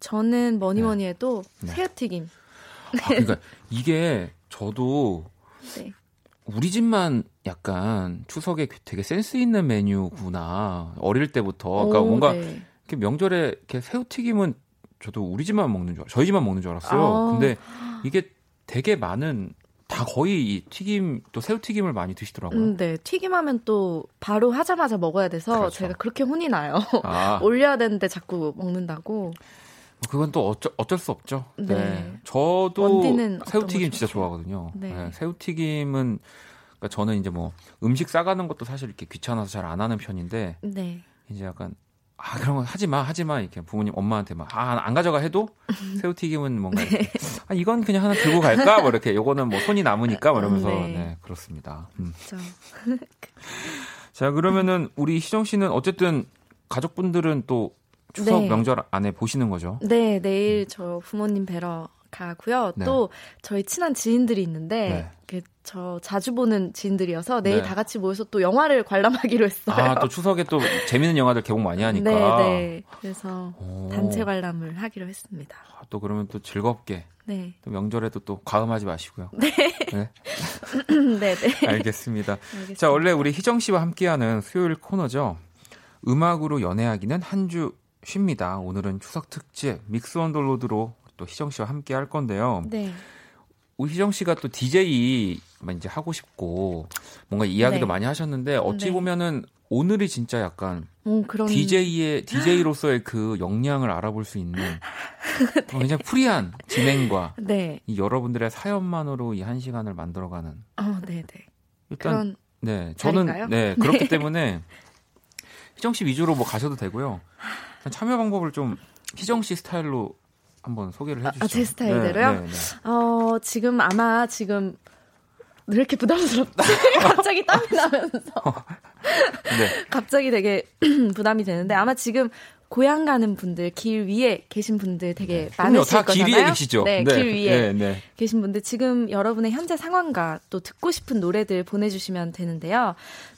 저는 뭐니 뭐니 해도 네. 새우튀김. 아, 그러니까 이게 저도 네. 우리 집만 약간 추석에 되게 센스 있는 메뉴구나. 어릴 때부터. 그러니까 오, 뭔가 네. 이렇게 명절에 이렇게 새우튀김은 저도 우리 집만 먹는 줄, 알- 저희 집만 먹는 줄 알았어요. 아. 근데 이게 되게 많은 다 거의 이 튀김 또 새우 튀김을 많이 드시더라고요. 음, 네. 튀김하면 또 바로 하자마자 먹어야 돼서 그렇죠. 제가 그렇게 혼이 나요. 아, 올려야 되는데 자꾸 먹는다고. 뭐 그건 또 어쩔, 어쩔 수 없죠. 네. 네. 저도 새우 튀김 거 진짜? 좋아하거든요. 네. 네, 새우 튀김은 그러니까 저는 이제 뭐 음식 싸가는 것도 사실 이렇게 귀찮아서 잘 안 하는 편인데 네. 이제 약간 아 그런 거 하지 마 하지 마 이렇게 부모님 엄마한테 막아안 가져가 해도 새우튀김은 뭔가 네. 이렇게 아 이건 그냥 하나 들고 갈까 뭐 이렇게 요거는 뭐 손이 남으니까 뭐 이러면서 네. 네, 그렇습니다. 음. 저자 그러면은 우리 희정 씨는 어쨌든 가족분들은 또 추석 네. 명절 안에 보시는 거죠? 네, 내일 저 부모님 뵈러 가고요. 네. 또 저희 친한 지인들이 있는데 네. 그 저 자주 보는 지인들이어서 내일 네. 다 같이 모여서 또 영화를 관람하기로 했어요. 아 또 추석에 또 재밌는 영화들 개봉 많이 하니까. 네, 네. 그래서 오. 단체 관람을 하기로 했습니다. 아, 또 그러면 또 즐겁게 네. 또 명절에도 또 과음하지 마시고요. 네. 네, 네. 알겠습니다. 알겠습니다. 자, 원래 우리 희정 씨와 함께하는 수요일 코너죠. 음악으로 연애하기는 한 주 쉽니다. 오늘은 추석 특집 믹스 원더로드로 또 희정 씨와 함께 할 건데요. 네. 우리 희정 씨가 또 DJ 이제 하고 싶고 뭔가 이야기도 네. 많이 하셨는데 어찌 네. 보면은 오늘이 진짜 약간 뭐 그런 DJ의 DJ로서의 그 역량을 알아볼 수 있는 어, 굉장히 프리한 진행과 네. 이 여러분들의 사연만으로 이 한 시간을 만들어가는 어, 네, 네. 일단 네 저는 자리인가요? 네 그렇기 때문에 희정 씨 위주로 뭐 가셔도 되고요. 그냥 참여 방법을 좀 희정 씨 스타일로 한번 소개를 해주시죠. 아, 제 스타일대로요? 네, 네, 네. 어, 지금 아마 지금 왜 이렇게 부담스럽지? 갑자기 땀이 나면서. 네. 갑자기 되게 부담이 되는데 아마 지금 고향 가는 분들 길 위에 계신 분들 되게 그럼요, 많으실 다길 거잖아요. 위에 계시죠. 네, 길 위에 네, 네. 계신 분들 지금 여러분의 현재 상황과 또 듣고 싶은 노래들 보내주시면 되는데요.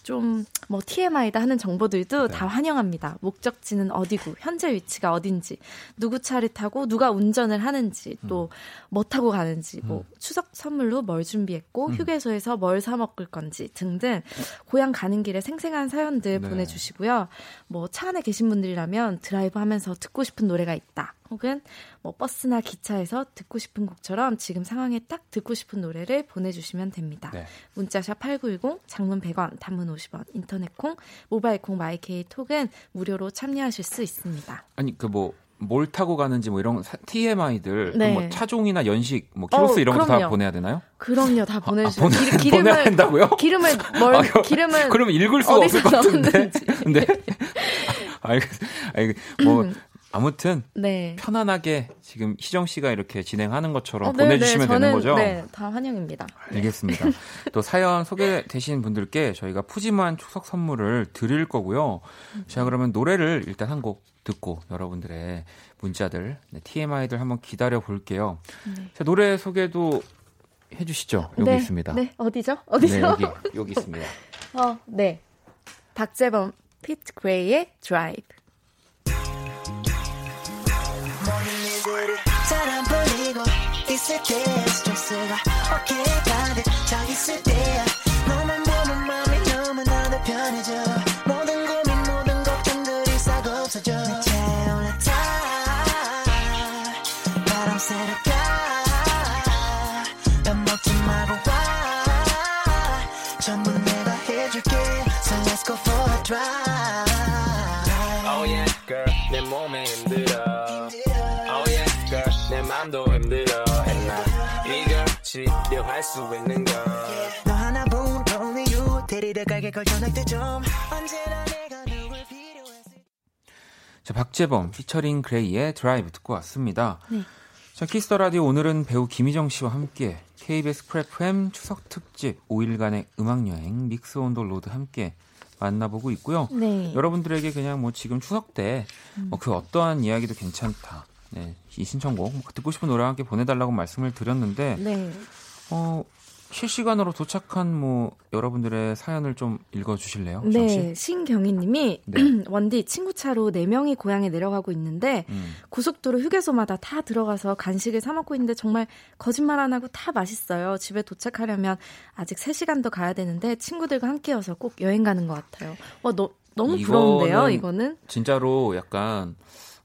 좀 뭐 TMI다 하는 정보들도 네. 다 환영합니다. 목적지는 어디고 현재 위치가 어딘지 누구 차를 타고 누가 운전을 하는지 음. 또뭐 타고 가는지 뭐 추석 선물로 뭘 준비했고 음. 휴게소에서 뭘 사 먹을 건지 등등 고향 가는 길에 생생한 사연들 네. 보내주시고요. 뭐 차 안에 계신 분들이라면 드라이브 하면서 듣고 싶은 노래가 있다. 혹은 뭐 버스나 기차에서 듣고 싶은 곡처럼 지금 상황에 딱 듣고 싶은 노래를 보내주시면 됩니다. 네. 문자샵 8910, 장문 100원, 단문 50원, 인터넷 콩, 모바일 콩, 마이케이 톡은 무료로 참여하실 수 있습니다. 아니 그뭐 뭘 타고 가는지 뭐 이런 사- TMI들 네. 뭐 차종이나 연식 뭐 키로수 어, 이런 거 다. 보내야 되나요? 그럼요, 다 보내주세요. 보내- 기, 보내야 된다고요? 기름을 뭘 아, 그- 기름은 그러면 읽을 수가 없을 것 같은데. 넣었는지. 네. 알겠, 알겠, 뭐 아무튼 네. 편안하게 지금 희정 씨가 이렇게 진행하는 것처럼 어, 네, 보내주시면 네, 저는, 되는 거죠. 네, 다 환영입니다. 알겠습니다. 또 사연 소개되신 분들께 저희가 푸짐한 추석 선물을 드릴 거고요. 자, 그러면 노래를 일단 한 곡 듣고 여러분들의 문자들, 네, TMI들 한번 기다려 볼게요. 자, 노래 소개도 해주시죠. 여기 네, 있습니다. 네, 어디죠? 어디죠? 네, 여기, 여기 있습니다. 어, 네. 박재범, feat. 그레이의 드라이브. 있을 때 스트레스가 어깨에 가득 차 있을 수 있는 걸. 너 하나뿐 only you 데리러 가게 girl 전화해 줘 언제나 내가 누굴 필요했을 자, 박재범 피처링 그레이의 드라이브 듣고 왔습니다. 네. 자, 키스 더 라디오 오늘은 배우 김희정 씨와 함께 KBS Cool FM 추석 특집 5일간의 음악 여행 Mix on the Road 함께 만나보고 있고요. 네. 여러분들에게 그냥 뭐 지금 추석 때 그 어떠한 이야기도 괜찮다. 네, 이 신청곡 뭐 듣고 싶은 노래와 함께 보내달라고 말씀을 드렸는데 네. 어, 실시간으로 도착한 뭐 여러분들의 사연을 좀 읽어 주실래요? 희정 씨? 네, 신경희 님이 네. 원디 친구 차로 4명이 고향에 내려가고 있는데 음. 고속도로 휴게소마다 다 들어가서 간식을 사 먹고 있는데 정말 거짓말 안 하고 다 맛있어요. 집에 도착하려면 아직 3시간 더 가야 되는데 친구들과 함께여서 꼭 여행 가는 것 같아요. 와, 너, 너무 부러운데요, 이거는? 진짜로 약간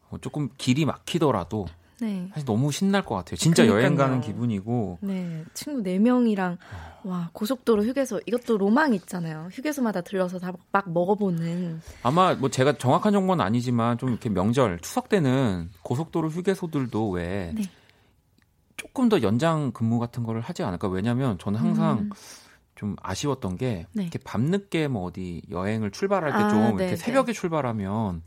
뭐 조금 길이 막히더라도 네. 사실 너무 신날 것 같아요. 진짜 여행 그러니까요. 가는 기분이고 네, 친구 4명이랑, 와, 고속도로 휴게소, 이것도 로망 있잖아요. 휴게소마다 들러서 다 막 먹어보는. 아마 뭐 제가 정확한 정보는 아니지만 좀 이렇게 명절 추석 때는 고속도로 휴게소들도 왜 네. 조금 더 연장 근무 같은 거를 하지 않을까? 왜냐면 저는 항상 음. 좀 아쉬웠던 게 네. 이렇게 밤늦게 뭐 어디 여행을 출발할 때 아, 좀 네, 이렇게 네. 새벽에 출발하면 이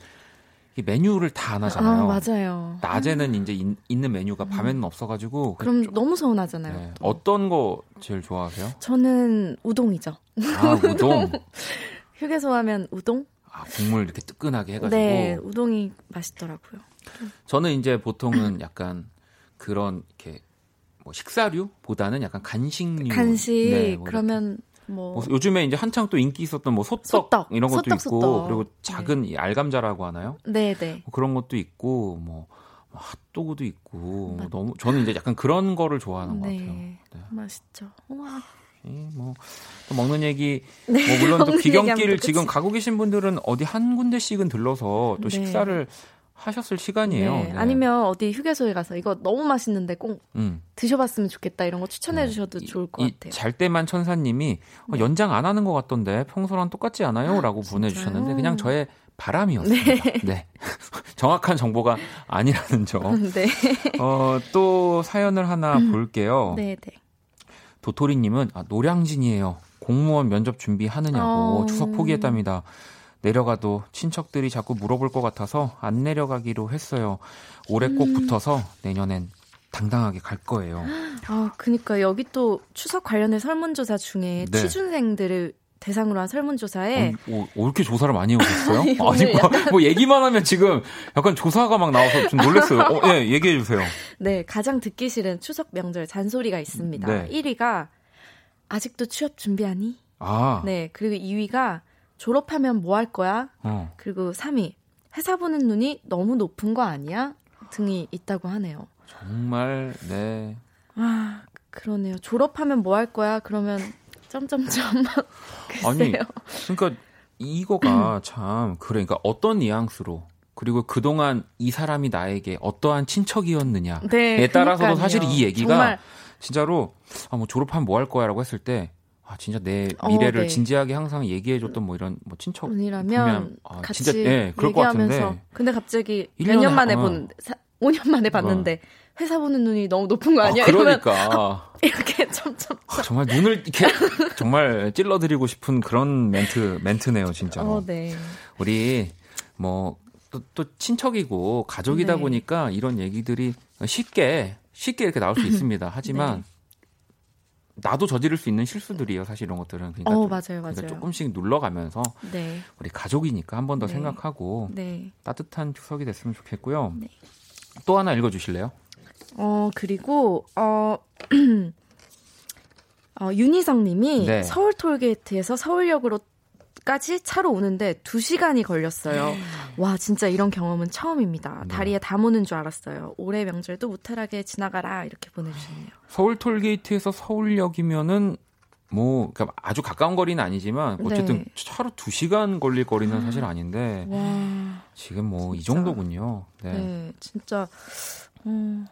메뉴를 다 안 하잖아요. 아, 맞아요. 낮에는 이제 있, 는 메뉴가 밤에는 없어가지고 그럼 좀- 너무 서운하잖아요. 네. 또. 어떤 거 제일 좋아하세요? 저는 우동이죠. 아 우동. 휴게소 하면 우동? 아 국물 이렇게 뜨끈하게 해가지고. 네, 우동이 맛있더라고요. 저는 이제 보통은 약간 그런 이렇게 뭐 식사류보다는 약간 간식류. 간식, 네, 뭐 그러면 뭐, 뭐 요즘에 이제 한창 또 인기 있었던 뭐 소떡, 소떡, 이런 것도 소떡, 있고 소떡. 그리고 작은 이 알감자라고 하나요? 네 네. 뭐 그런 것도 있고 뭐 핫도그도 있고 뭐 맞- 너무 저는 이제 약간 그런 거를 좋아하는 것 같아요. 네, 네. 맛있죠. 우와. 이 뭐또 먹는 얘기 네, 뭐 물론 또 귀경길 또 지금 가고 계신 분들은 어디 한 군데씩은 들러서 또 네. 식사를 하셨을 시간이에요. 네, 네. 아니면 어디 휴게소에 가서 이거 너무 맛있는데 꼭 음. 드셔봤으면 좋겠다 이런 거 추천해 네. 주셔도 이- 좋을 것 이 같아요. 잘 때만 천사님이 어, 연장 안 하는 것 같던데 평소랑 똑같지 않아요? 라고 보내주셨는데 그냥 저의 바람이었습니다. 네. 정확한 정보가 아니라는 점. 네, 어, 또 사연을 하나 볼게요. 네, 네. 도토리님은 아, 노량진이에요. 공무원 면접 준비하느냐고 어. 추석 포기했답니다. 내려가도 친척들이 자꾸 물어볼 것 같아서 안 내려가기로 했어요. 올해 꼭 음. 붙어서 내년엔 당당하게 갈 거예요. 아, 그니까 여기 또 추석 관련된 설문조사 중에 네. 취준생들을 대상으로 한 설문조사에 어, 어, 어, 이렇게 조사를 많이 해오셨어요? 아니, 아니, 뭐, 뭐 얘기만 하면 지금 약간 조사가 막 나와서 좀 놀랐어요. 어, 예, 얘기해 주세요. 네, 가장 듣기 싫은 추석 명절 잔소리가 있습니다. 네. 1위가 아직도 취업 준비하니? 아, 네, 그리고 2위가 졸업하면 뭐 할 거야? 어, 그리고 3위 회사 보는 눈이 너무 높은 거 아니야? 등이 있다고 하네요. 정말, 네. 아, 그러네요. 졸업하면 뭐 할 거야? 그러면 점점점 아니. 그러니까 이거가 참, 그래, 그러니까 어떤 뉘앙스로, 그리고 그동안 이 사람이 나에게 어떠한 친척이었느냐에 네, 따라서도 그러니까요. 사실 이 얘기가 정말 진짜로, 아, 뭐 졸업하면 뭐 할 거야 라고 했을 때, 아, 진짜 내 미래를 어, 네. 진지하게 항상 얘기해줬던 뭐 이런 뭐 친척. 분이라면 분이면, 아, 같이 진짜, 예, 그럴 것 얘기하면서 같은데. 근데 갑자기 일몇년 만에 한- 어. 본 사, 5년 만에 봤는데 회사 보는 눈이 너무 높은 거 아니야? 아, 이러면 그러니까. 이렇게 점점 아, 정말 눈을 이렇게 정말 찔러드리고 싶은 그런 멘트 멘트네요, 진짜. 어, 네. 우리 뭐 또 또 친척이고 가족이다 네. 보니까 이런 얘기들이 쉽게 쉽게 이렇게 나올 수 있습니다. 하지만 나도 저지를 수 있는 실수들이에요, 사실 이런 것들은. 그러니까, 어, 좀- 맞아요, 그러니까 맞아요. 조금씩 눌러가면서 네. 우리 가족이니까 한 번더 네. 생각하고 네. 따뜻한 추석이 됐으면 좋겠고요. 네. 또 하나 읽어주실래요? 어, 그리고, 어, 어 윤희성 님이 네. 서울 톨게이트에서 서울역으로 까지 차로 오는데 2시간이 걸렸어요. 와, 진짜 이런 경험은 처음입니다. 네. 다리에 담 오는 줄 알았어요. 올해 명절도 무탈하게 지나가라. 이렇게 보내주셨네요. 서울 톨게이트에서 서울역이면은 뭐 그러니까 아주 가까운 거리는 아니지만 어쨌든 네. 차로 2시간 걸릴 거리는 사실 아닌데 와, 지금 뭐 이. 정도군요. 네. 네, 진짜, 음,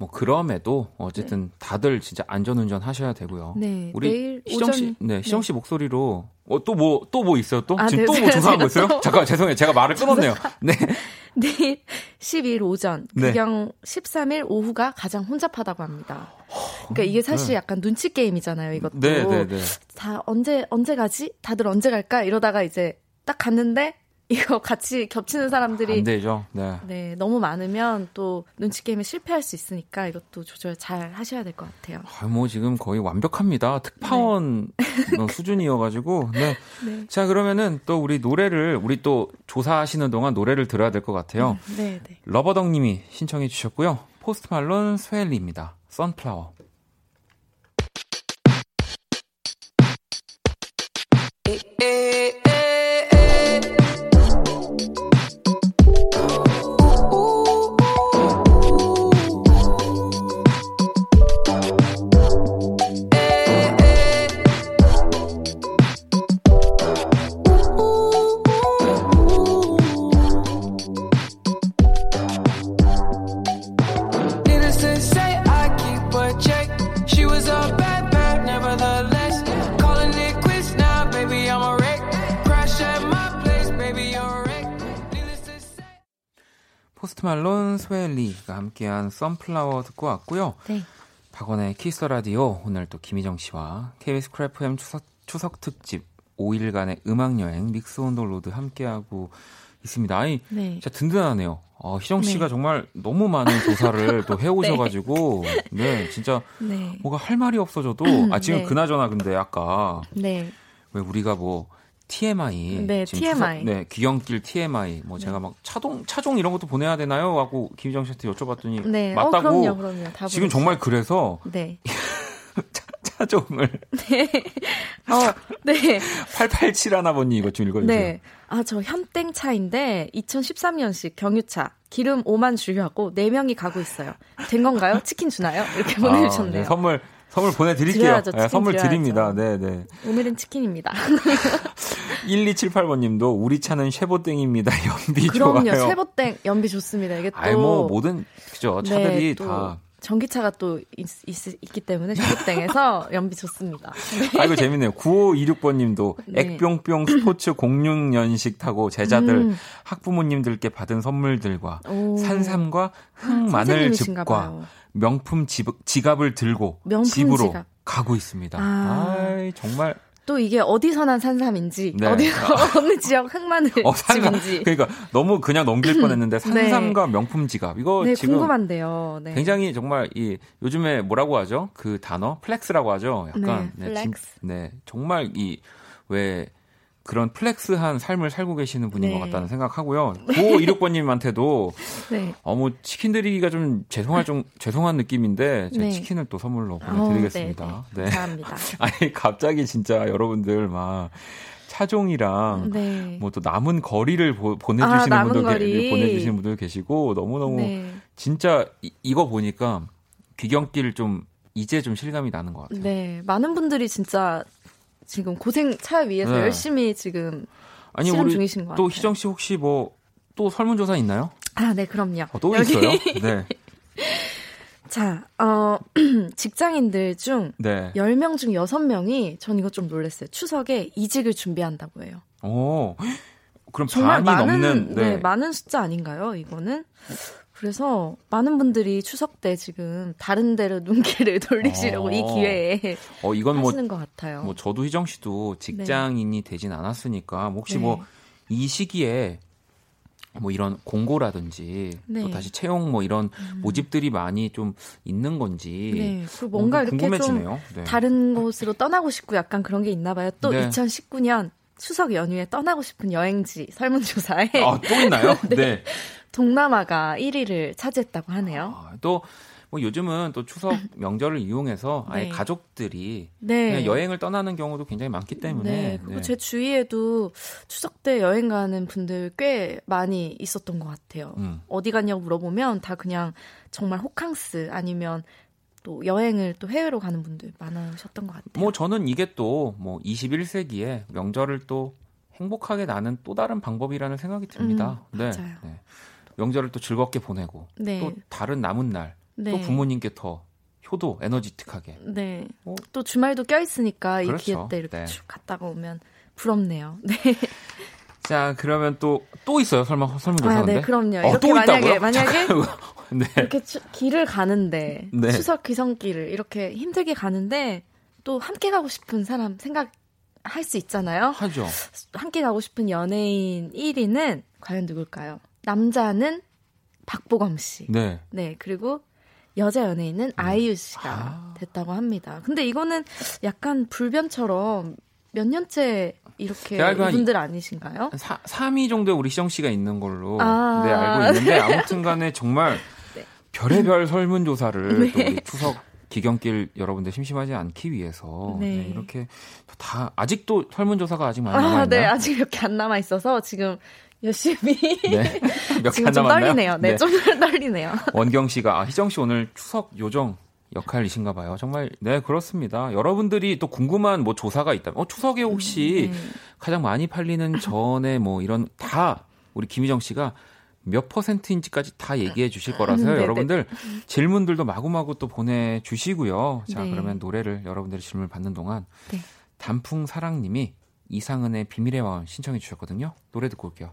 뭐 그럼에도 어쨌든 다들 진짜 안전운전 하셔야 되고요. 네. 우리 내일 시정 씨, 오전, 네, 시정 씨 목소리로 어, 또 뭐 또 뭐 있어요? 또 아, 지금 네, 또뭐 제가 조사한 거 있어요? 또- 잠깐 죄송해요. 제가 말을 끊었네요. 네. 내일 12일 오전, 네. 그경 13일 오후가 가장 혼잡하다고 합니다. 그러니까 이게 사실 약간 눈치 게임이잖아요, 이것도. 네, 네, 네. 다 언제 언제 가지? 다들 언제 갈까? 이러다가 이제 딱 갔는데 이거 같이 겹치는 사람들이 안 되죠. 네. 네, 너무 많으면 또 눈치 게임에 실패할 수 있으니까 이것도 조절 잘 하셔야 될 것 같아요. 아, 뭐 지금 거의 완벽합니다. 특파원 네. 수준이어가지고. 네. 네. 자 그러면은 또 우리 노래를 우리 또 조사하시는 동안 노래를 들어야 될 것 같아요. 음, 네, 네. 러버덕님이 신청해주셨고요. 포스트 말론 스웨이 리입니다. Sunflower. 에, 에. Sunflower 듣고 왔고요. 네. 박원의 키스 더 라디오 오늘 또 김희정 씨와 KBS Cool FM 추석, 추석 특집 5일간의 음악 여행 Mix on the Road 함께하고 있습니다. 아니 네. 진짜 든든하네요. 어, 희정 씨가 네. 정말 너무 많은 조사를 또 해오셔가지고 네 진짜 네. 뭐가 할 말이 없어져도 아 지금 네. 그나저나 근데 아까 네. 왜 우리가 뭐 TMI 네, TMI. 추석- 네 귀경길 TMI 뭐 제가 막 차동 차종 이런 것도 보내야 되나요? 하고 김희정 씨한테 여쭤봤더니 네. 어, 맞다고 그럼요, 그럼요. 다 지금 보내주세요. 정말 그래서 네. 차종을 어, 네. 887 하나번님 이거 좀 읽어 주세요. 네. 아, 저 현땡 차인데 2013년식 경유차. 기름 5만 주유하고 4명이 가고 있어요. 된 건가요? 치킨 주나요? 이렇게 아, 보내주셨네요. 네, 선물 선물 보내드릴게요. 드려야죠, 네, 선물 드려야죠. 드립니다. 네, 네. 오늘은 치킨입니다. 1278번님도 우리 차는 쉐보땡입니다. 연비 그럼요. 좋아요. 쇠보땡 연비 좋습니다. 이게 또 아이 뭐 모든 그죠 차들이 네, 또다 전기차가 또 있, 있 기 때문에 쇠보땡에서 연비 좋습니다. 아이고 재밌네요. 9526번 님도 네. 액뿅뿅 스포츠 06년식 타고 제자들 음. 학부모님들께 받은 선물들과 오. 산삼과 흑마늘 선생님이신가 즙과. 명품 지, 지갑을 들고 명품 집으로 지갑. 가고 있습니다. 아. 아이 정말 또 이게 어디서 난 산삼인지 네. 어디 어느 지역 흑마늘 어, 산삼, 집인지 그러니까 너무 그냥 넘길 뻔했는데 산삼과 명품 지갑 이거 네 지금 궁금한데요. 네. 굉장히 정말 이 요즘에 뭐라고 하죠? 그 단어 flex라고 하죠. 약간 네, 진- flex. 네, 정말 이왜 그런 flex한 삶을 살고 계시는 분인 네. 것 같다는 생각하고요. 9526번님한테도 네. 어뭐 치킨 드리기가 좀 죄송할 좀 죄송한 느낌인데 제가 네. 치킨을 또 선물로 어, 보내드리겠습니다. 네, 네. 네. 감사합니다. 아니 갑자기 진짜 여러분들 막 차종이랑 네. 뭐또 남은 거리를 보, 아, 보내주시는 남은 분들 계- 거리. 보내주시는 분들 계시고 너무 너무 네. 진짜 이, 이거 보니까 귀경길 좀 이제 좀 실감이 나는 것 같아요. 네. 많은 분들이 진짜 지금 고생 차 위에서 네. 열심히 지금 아니 실험 중이신 것또 같아요. 희정 씨 혹시 뭐 또 설문조사 있나요? 아, 네, 그럼요. 어, 또 여기- 있어요? 네, 자, 어, 직장인들 중 네. 10명 중 6명이 전 이거 좀 놀랐어요. 추석에 이직을 준비한다고 해요. 오, 그럼 정말 반이 많은 넘는 네. 네. 많은 숫자 아닌가요? 이거는 그래서 많은 분들이 추석 때 지금 다른 데로 눈길을 돌리시려고 어. 이 기회에 어 이건 뭐 하시는 것 같아요. 뭐 저도 희정 씨도 직장인이 되진 않았으니까 뭐 혹시 네. 뭐이 시기에 뭐 이런 공고라든지 네. 음. 또 다시 채용 뭐 이런 모집들이 많이 좀 있는 건지 네, 그리고 뭔가 어, 이렇게 궁금해지네요. 좀 네. 다른 곳으로 떠나고 싶고 약간 그런 게 있나 봐요. 또 네. 2019년 추석 연휴에 떠나고 싶은 여행지 설문조사에 아, 또 있나요? 네. 동남아가 1위를 차지했다고 하네요. 아, 또 뭐 요즘은 또 추석 명절을 이용해서 아예 네. 가족들이 네. 여행을 떠나는 경우도 굉장히 많기 때문에 네, 그리고 네. 제 주위에도 추석 때 여행 가는 분들 꽤 많이 있었던 것 같아요. 음. 어디 갔냐고 물어보면 다 그냥 정말 호캉스 아니면 또 여행을 또 해외로 가는 분들 많으셨던 것 같아요. 뭐 저는 이게 또 뭐 21세기에 명절을 또 행복하게 나는 또 다른 방법이라는 생각이 듭니다. 음, 네. 맞아요. 네. 명절을 또 즐겁게 보내고 네. 또 다른 남은 날또 네. 부모님께 더 효도 에너지틱하게 네. 어? 또 주말도 껴 있으니까 이 그렇죠. 기회 때 이렇게 네. 쭉 갔다가 오면 부럽네요. 네. 자 그러면 또또 있어요 설마 설문조사 아, 네, 그럼요. 어, 이렇게 또 만약에, 있다고요? 만약에 네. 이렇게 추- 길을 가는데 네. 추석 귀성길을 이렇게 힘들게 가는데 또 함께 가고 싶은 사람 생각 할 수 있잖아요. 하죠. 함께 가고 싶은 연예인 1위는 과연 누굴까요? 남자는 박보검 씨. 네. 네, 그리고 여자 연예인은 아이유 씨가 아. 됐다고 합니다. 근데 이거는 약간 불변처럼 몇 년째 이렇게 이분들 아니신가요? 4, 3위 정도에 우리 시정 씨가 있는 걸로 아. 네, 알고 있는데 아무튼 간에 정말 네. 별의별 설문조사를 네. 또 우리 추석 기경길 여러분들 심심하지 않기 위해서 네. 네, 이렇게 다 아직도 설문조사가 아직 많이 아, 남아 있나요? 네, 아직 몇개안 남아 있어서 지금 열심히 네. 지금 안좀 남았나요? 떨리네요. 네, 좀 떨리네요. 원경 씨가 아, 희정 씨 오늘 추석 요정 역할이신가 봐요. 정말 네 그렇습니다. 여러분들이 또 궁금한 뭐 조사가 있다면 어, 추석에 혹시 네. 가장 많이 팔리는 전에 뭐 이런 다 우리 김희정 씨가 몇 퍼센트인지까지 다 얘기해 주실 거라서요. 네네. 여러분들 질문들도 마구마구 또 보내 주시고요. 자 네. 그러면 노래를 여러분들의 질문을 받는 동안 네. 단풍 사랑 님이 이상은의 비밀의 마음 신청해 주셨거든요. 노래 듣고 올게요.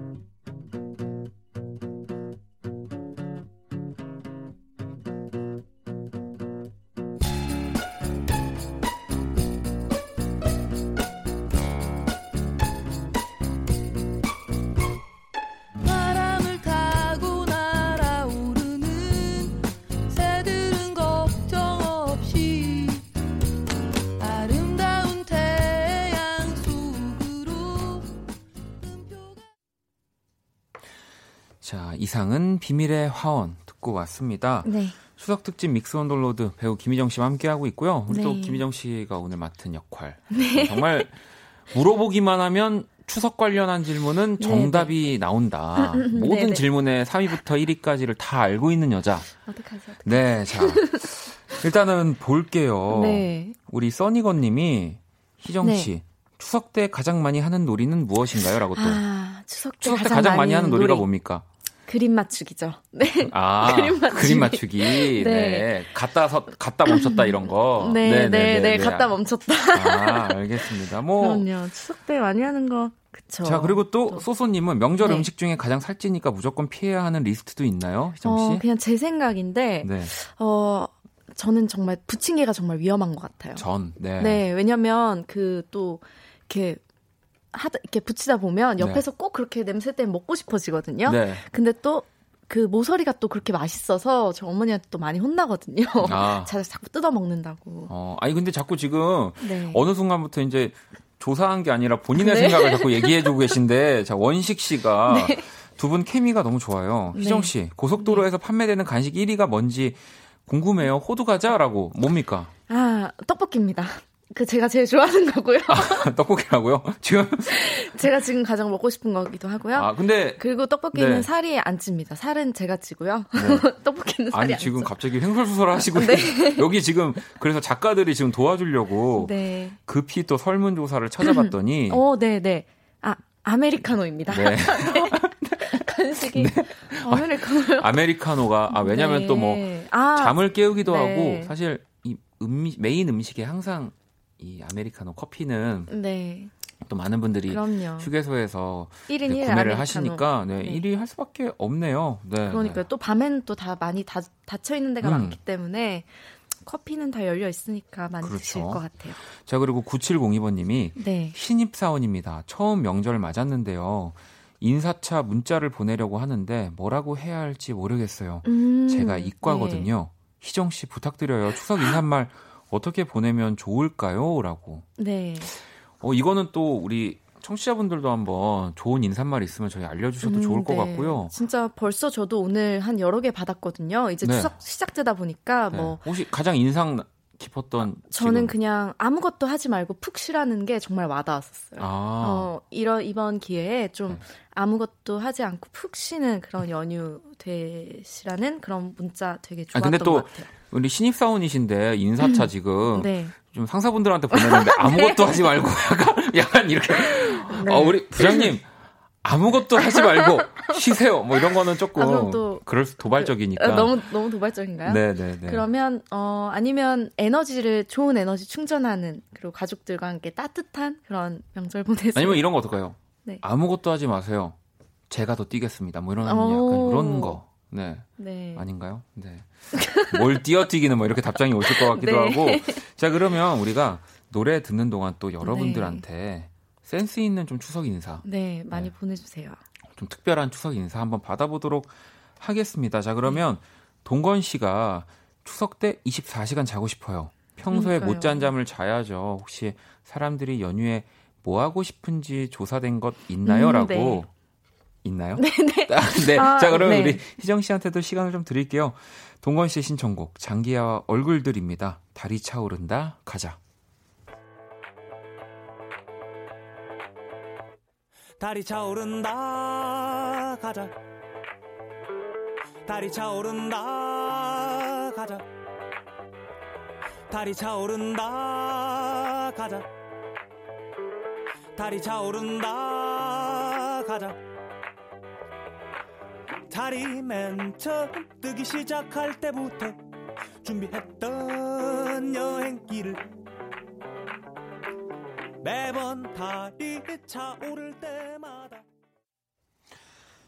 이상은 비밀의 화원 듣고 왔습니다. 네. 추석 특집 믹스 온돌로드 배우 김희정 씨와 함께 하고 있고요. 우리 또 네. 김희정 씨가 오늘 맡은 역할. 정말 물어보기만 하면 추석 관련한 질문은 정답이 나온다. 모든. 질문에 3위부터 1위까지를 다 알고 있는 여자. 어떡하지? 어떡하지? 네, 자. 일단은 볼게요. 네. 우리 써니건 님이 희정 네. 씨, 추석 때 가장 많이 하는 놀이는 무엇인가요? 라고 또. 아, 추석 때 추석 때 가장, 가장 많이 하는 놀이가 놀이. 뭡니까? 그림 맞추기죠. 네. 아, 그림 맞추기. 그림 맞추기. 네. 네. 갔다 서, 갔다 멈췄다 이런 거. 네, 네, 네, 갔다 멈췄다. 아, 알겠습니다. 뭐. 그럼요. 추석 때 많이 하는 거, 그쵸. 자, 그리고 또, 소소님은 명절 네. 음식 중에 가장 살찌니까 무조건 피해야 하는 리스트도 있나요? 희정 씨? 어, 그냥 제 생각인데, 네. 어, 저는 정말 부침개가 정말 위험한 것 같아요. 전, 네. 네, 왜냐면 그 또 이렇게 하다 이렇게 붙이다 보면 옆에서 꼭 그렇게 냄새 때문에 먹고 싶어지거든요. 네. 근데 또 그 모서리가 또 그렇게 맛있어서 저 어머니한테 또 많이 혼나거든요. 아. 자, 자꾸 뜯어 먹는다고. 어, 아니, 근데 자꾸 지금 네. 어느 순간부터 이제 조사한 게 아니라 본인의 네. 생각을 자꾸 얘기해주고 계신데, 자, 원식 씨가 두 분 케미가 너무 좋아요. 네. 희정 씨, 고속도로에서 판매되는 간식 1위가 뭔지 궁금해요. 호두 과자라고 뭡니까? 아, 떡볶이입니다. 그 제가 제일 좋아하는 거고요. 떡볶이라고요? 지금 제가 지금 가장 먹고 싶은 거기도 하고요. 아 근데 그리고 떡볶이는 네. 살이 안 찝니다. 살은 제가 찌고요. 떡볶이는 살이 아니 안 지금 쪄. 갑자기 횡설수설 하시고 여기 지금 그래서 작가들이 지금 도와주려고 네. 급히 또 설문조사를 찾아봤더니 어, 네, 네. 아, 아메리카노입니다. 네. 간식이 아메리카노요? 아메리카노가 아 왜냐면 네. 또뭐 아, 잠을 깨우기도 네. 하고 사실 이 음미, 메인 음식에 항상 이 아메리카노 커피는 네. 또 많은 분들이 그럼요. 휴게소에서 1인 이제 1 구매를. 하시니까 네, 네. 1위 할 수밖에 없네요. 네. 그러니까요. 네. 또 밤에는 또 다 많이 다, 닫혀 있는 데가 음. 많기 때문에 커피는 다 열려 있으니까 많이 그렇죠. 드실 것 같아요. 자 그리고 9702번님이 네. 신입 사원입니다. 처음 명절 맞았는데요. 인사차 문자를 보내려고 하는데 뭐라고 해야 할지 모르겠어요. 음, 제가 이과거든요. 희정 씨 부탁드려요. 추석 인사말 어떻게 보내면 좋을까요? 라고. 네. 어, 이거는 또 우리 청취자분들도 한번 좋은 인사말 있으면 저희 알려주셔도 음, 좋을 것 네. 같고요. 진짜 벌써 저도 오늘 한 여러 개 받았거든요. 이제 네. 추석 시작되다 보니까 네. 뭐 혹시 가장 인상 깊었던 저는 지금- 그냥 아무것도 하지 말고 푹 쉬라는 게 정말 와닿았었어요. 아, 어, 이런 이번 기회에 좀 네. 아무것도 하지 않고 푹 쉬는 그런 연휴 되시라는 그런 문자 되게 아, 좋았던 근데 또 것 같아요. 우리 신입 사원이신데 인사차 지금 네. 좀 상사분들한테 보내는데 아무것도 하지 말고 약간, 약간 이렇게 네. 어, 우리 부장님 아무것도 하지 말고 쉬세요. 뭐 이런 거는 조금 아, 그럼 또 그럴 수 도발적이니까. 아, 너무 너무 도발적인가요? 네 네 네. 그러면 어 아니면 에너지를 좋은 에너지 충전하는 그리고 가족들과 함께 따뜻한 그런 명절 보내세요. 아니면 이런 거 어떨까요? 네. 아무것도 하지 마세요. 제가 더 뛰겠습니다. 뭐 이런 오. 약간 그런 거. 네. 네. 아닌가요? 네. 뭘 뛰어뛰기는 뭐 이렇게 답장이 오실 것 같기도 네. 하고. 자, 그러면 우리가 노래 듣는 동안 또 여러분들한테 센스 있는 좀 추석 인사, 네, 많이 네. 보내주세요. 좀 특별한 추석 인사 한번 받아보도록 하겠습니다. 자, 그러면 동건 씨가 추석 때 24시간 자고 싶어요. 평소에. 못 잔 잠을 자야죠. 혹시 사람들이 연휴에 뭐 하고 싶은지 조사된 것 있나요? 음, 라고. 네. 있나요? 네, 네. 아, 자, 그러면 네. 우리 희정 씨한테도 시간을 좀 드릴게요. 동건 씨의 신청곡, 장기하와 얼굴들입니다. 달이 차오른다, 가자. 달이 차오른다 가자 달이 차오른다 가자 달이 차오른다 가자 달이 차오른다 가자 달이 맨 처음 뜨기 시작할 때부터 준비했던 여행길을 매번 달이 차오를 때마다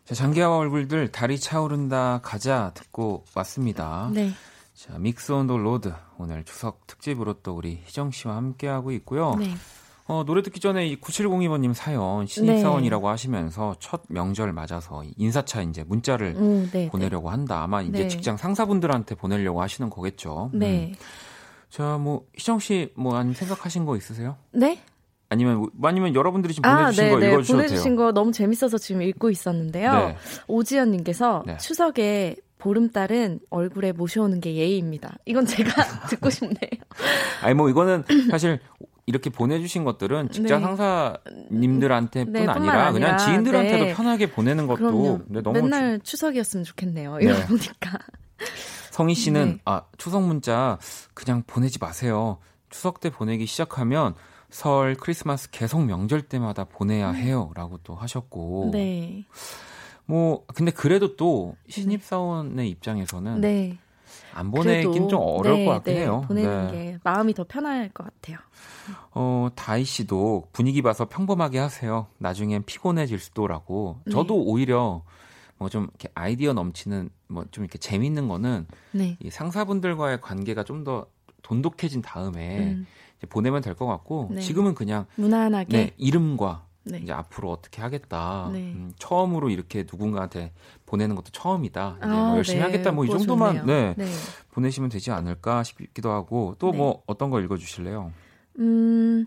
자, 장기하와 얼굴들, 달이 차오른다, 가자 듣고 왔습니다. 네. 자, Mix on the Road. 오늘 추석 특집으로 또 우리 희정 씨와 함께 하고 있고요. 네. 어, 노래 듣기 전에 이 9702번님 사연, 네. 신입사원이라고 하시면서 첫 명절 맞아서 이 인사차 이제 문자를 오, 네. 보내려고 한다. 아마 이제 네. 직장 상사분들한테 보내려고 하시는 거겠죠. 네. 음. 자, 뭐, 희정 씨, 뭐, 아니 생각하신 거 있으세요? 네? 아니면 뭐- 아니면 여러분들이 지금 아, 보내주신 네, 거 네. 읽어주셔도 보내주신 돼요. 거 너무 재밌어서 지금 읽고 있었는데요. 네. 오지연님께서 네. 추석에 보름달은 얼굴에 모셔오는 게 예의입니다. 이건 제가 듣고 싶네요. 아니 뭐 이거는 사실 이렇게 보내주신 것들은 직장 네. 상사님들한테뿐 네, 아니라 그냥 아니라, 지인들한테도 네. 편하게 보내는 것도 그럼요. 네, 너무 맨날 추석이었으면 좋겠네요. 네. 이러고 보니까. 성희 씨는 네. 아 추석 문자 그냥 보내지 마세요. 추석 때 보내기 시작하면 설, 크리스마스 계속 명절 때마다 보내야 해요라고 또 하셨고 음. 네. 뭐 근데 그래도 또 신입 사원의 입장에서는 네. 안 보내긴 좀 어려울 네, 것 같긴 네. 해요. 보내는 네. 게 마음이 더 편할 것 같아요. 어, 다희 씨도 분위기 봐서 평범하게 하세요. 나중엔 피곤해질 수도라고. 네. 저도 오히려 뭐 좀 이렇게 아이디어 넘치는 뭐 좀 이렇게 재밌는 거는 네. 이 상사분들과의 관계가 좀 더 돈독해진 다음에 음, 이제 보내면 될 것 같고 네. 지금은 그냥 무난하게. 네, 이름과 네. 이제 앞으로 어떻게 하겠다. 네. 음, 처음으로 이렇게 누군가한테 보내는 것도 처음이다. 이제 아, 뭐 열심히 네. 하겠다. 뭐 이 정도만. 네, 네. 보내시면 되지 않을까 싶기도 하고 또 네. 뭐 어떤 거 읽어주실래요? 음,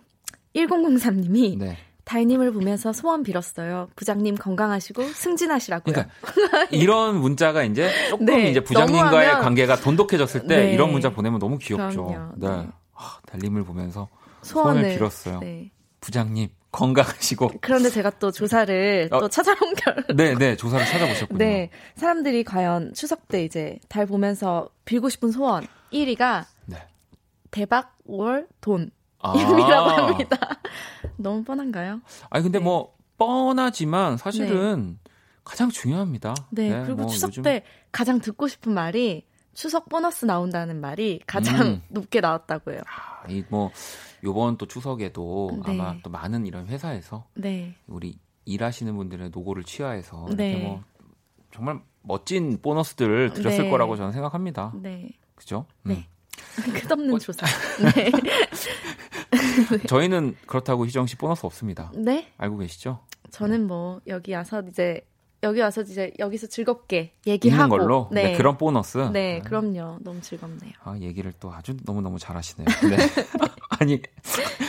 1003님이 네. 다이님을 보면서 소원 빌었어요. 부장님 건강하시고 승진하시라고요. 그러니까 이런 문자가 이제 조금 네, 이제 부장님과의 너무하면- 관계가 돈독해졌을 때 네. 이런 문자 보내면 너무 귀엽죠. 그럼요. 네. 네. 아, 달님을 보면서 소원을 소원을 빌었어요. 네. 부장님 건강하시고. 그런데 제가 또 조사를 어. 또 찾아본 결 네, 네 조사를 찾아보셨군요. 네. 사람들이 과연 추석 때 이제 달 보면서 빌고 싶은 소원 1위가 네. 대박 월 돈. 아. 이라고 합니다. 너무 뻔한가요? 아니 근데 네. 뭐 뻔하지만 사실은 가장 중요합니다. 네. 그리고 뭐 추석 요즘- 때 가장 듣고 싶은 말이 추석 보너스 나온다는 말이 가장 음. 높게 나왔다고요. 아, 이뭐 요번 또 추석에도 네. 아마 또 많은 이런 회사에서 네. 우리 일하시는 분들의 노고를 취하해서 이렇게 네. 뭐 정말 멋진 보너스들을 드렸을 네. 거라고 저는 생각합니다. 네. 그죠? 네. 음. 끝없는 조사. 네. 저희는 그렇다고 희정 씨 보너스 없습니다. 네. 알고 계시죠? 저는 뭐 여기 와서 이제 여기 와서 이제 여기서 즐겁게 있는 얘기하고 걸로 네. 네, 그런 보너스. 네, 그럼요. 너무 즐겁네요. 아, 얘기를 또 아주 너무 너무 잘하시네요. 네. 아니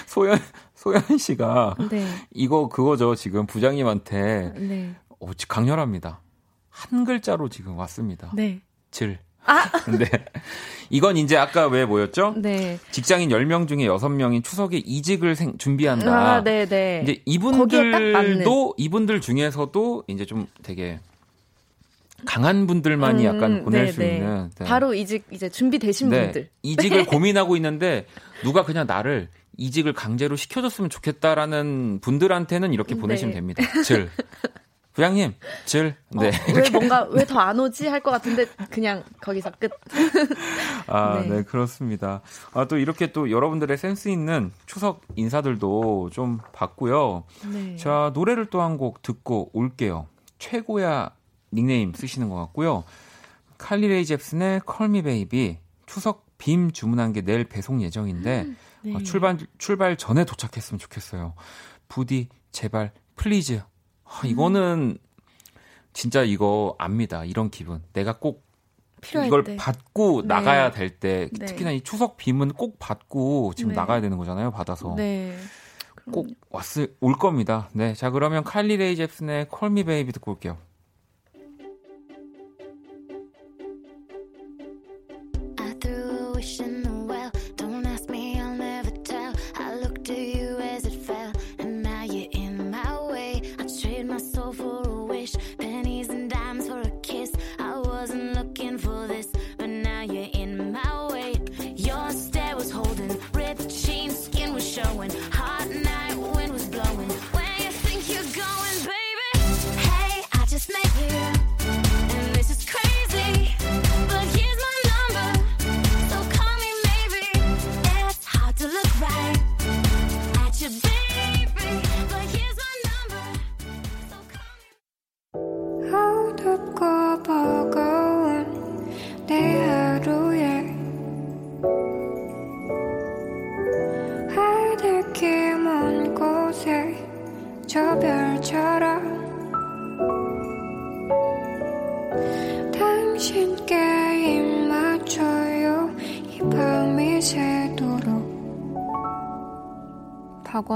소연 소연 씨가 네. 이거 그거죠. 지금 부장님한테 네. 어, 강렬합니다. 한 글자로 지금 왔습니다. 네. 질. 아! 근데 이건 이제 아까 왜 뭐였죠? 네. 직장인 10명 중에 6명이 추석에 이직을 생- 준비한다. 아, 네, 네. 이제. 이분들도 이분들 중에서도 이제 좀 되게 강한 분들만이 음, 약간 보낼 네, 수 네. 있는 네. 바로 이직 이제 준비되신 네, 분들. 이직을 고민하고 있는데 누가 그냥 나를 이직을 강제로 시켜줬으면 좋겠다라는 분들한테는 이렇게 네. 보내시면 됩니다. 질 부장님 질 네. 어, 왜 뭔가 왜 더 안 오지 할 것 같은데 그냥 거기서 끝. 아, 네. 네. 그렇습니다. 아, 또 이렇게 또 여러분들의 센스 있는 추석 인사들도 좀 봤고요. 네. 자, 노래를 또 한 곡 듣고 올게요. 최고야 닉네임 쓰시는 것 같고요. 칼리레이 잽슨의 Me Baby 추석 빔 주문한 게 내일 배송 예정인데 네. 어, 출발 출발 전에 도착했으면 좋겠어요. 부디 제발 please. 아, 이거는 진짜 이거 압니다. 이런 기분. 내가 꼭 이걸 때. 받고 네. 나가야 될때 네. 특히나 이 추석 빔은 꼭 받고 지금 네. 나가야 되는 거잖아요. 받아서 네. 꼭 왔을 올 겁니다. 네, 자 그러면 칼리 레이 잽슨의 Me Baby 듣고 올게요.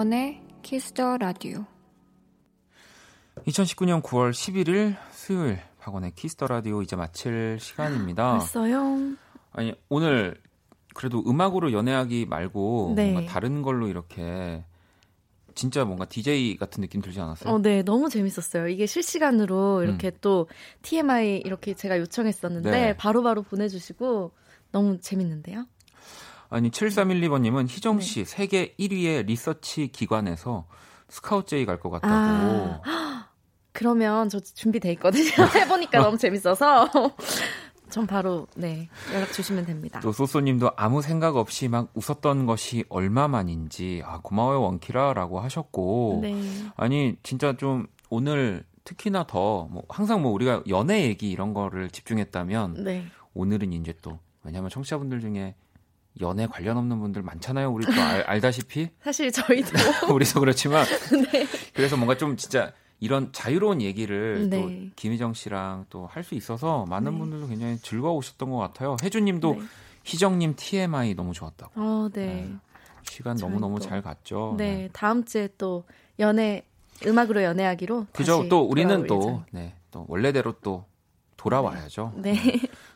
박원의 Kiss the Radio. 2019년 9월 11일 수요일 박원의 Kiss the Radio 이제 마칠 시간입니다. 벌써요? 아니 오늘 그래도 음악으로 연애하기 말고 네. 뭔가 다른 걸로 이렇게 진짜 뭔가 DJ 같은 느낌 들지 않았어요? 어, 네, 너무 재밌었어요. 이게 실시간으로 이렇게 또 TMI 이렇게 제가 요청했었는데 음. 네. 바로바로 보내주시고 너무 재밌는데요? 아니 7312번님은 희정 네. 씨 세계 1위의 리서치 기관에서 스카우트 제이 갈 것 같다고. 아, 그러면 저 준비돼 있거든요. 해보니까 너무 재밌어서 전 바로 네 연락 주시면 됩니다. 또 소소님도 아무 생각 없이 막 웃었던 것이 얼마만인지 아 고마워요 원키라라고 하셨고 네, 아니 진짜 좀 오늘 특히나 더 뭐 항상 뭐 우리가 연애 얘기 이런 거를 집중했다면 네, 오늘은 이제 또 왜냐하면 청취자분들 중에 연애 관련 없는 분들 많잖아요 우리 또 알, 알다시피 사실 저희도 우리도 그렇지만 네, 그래서 뭔가 좀 진짜 이런 자유로운 얘기를 네. 또 김희정 씨랑 또 할 수 있어서 많은 네. 분들도 굉장히 즐거우셨던 것 같아요. 혜주님도 네. 희정님 TMI 너무 좋았다고. 어, 네, 시간 너무 너무 또- 잘 갔죠. 네, 다음 주에 또 연애 음악으로 연애하기로 그죠? 또 우리는 또. 네, 또 원래대로 또 돌아와야죠. 네.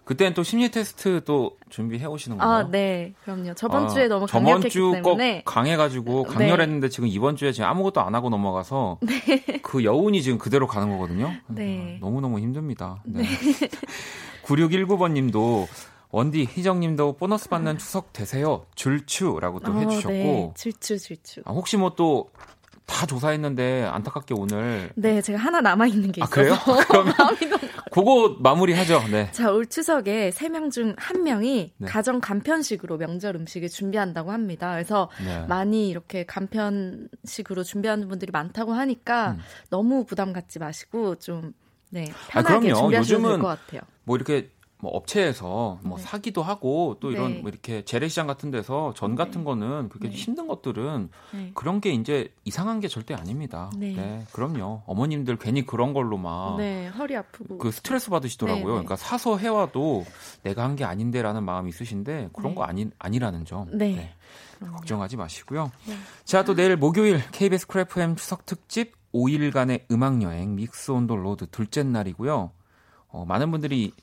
그때는 또 심리 테스트 또 준비해 오시는 거예요? 아, 네. 그럼요. 저번 아, 주에 너무 저번 강력했기 주 때문에 꼭 강해 가지고 네. 강렬했는데 지금 이번 주에 지금 아무것도 안 하고 넘어가서 그 여운이 지금 그대로 가는 거거든요. 네. 너무 너무 힘듭니다. 네. 9619번 님도 원디 희정 님도 보너스 받는 추석 되세요 줄추라고 또 어, 해주셨고 네. 질추 질추. 아, 혹시 뭐 또 다 조사했는데 안타깝게 오늘 네, 제가 하나 남아 있는 게 아, 있어서 그래요? 그러면 마음이 너무 그거 마무리하죠. 네. 자, 올 추석에 세 명 중 한 명이 네. 가정 간편식으로 명절 음식을 준비한다고 합니다. 그래서 네. 많이 이렇게 간편식으로 준비하는 분들이 많다고 하니까 음. 너무 부담 갖지 마시고 좀 네, 아, 편하게 그럼요. 준비하셔도 될 요즘은 것 같아요. 뭐 이렇게 뭐 업체에서 뭐 네. 사기도 하고 또 이런 네. 뭐 이렇게 재래시장 같은 데서 전 같은 거는 그렇게 네. 힘든 것들은 네. 그런 게 이제 이상한 게 절대 아닙니다. 네. 그럼요. 어머님들 괜히 그런 걸로 막 네, 허리 아프고. 그 스트레스 받으시더라고요. 네, 네. 그러니까 사서 해와도 내가 한 게 아닌데라는 마음이 있으신데 그런 네. 거 아니 아니라는 점. 네. 걱정하지 마시고요. 네. 자, 또 내일 목요일 KBS Cool FM 추석 특집 5일간의 음악 여행 Mix on the Road 둘째 날이고요. 어, 많은 분들이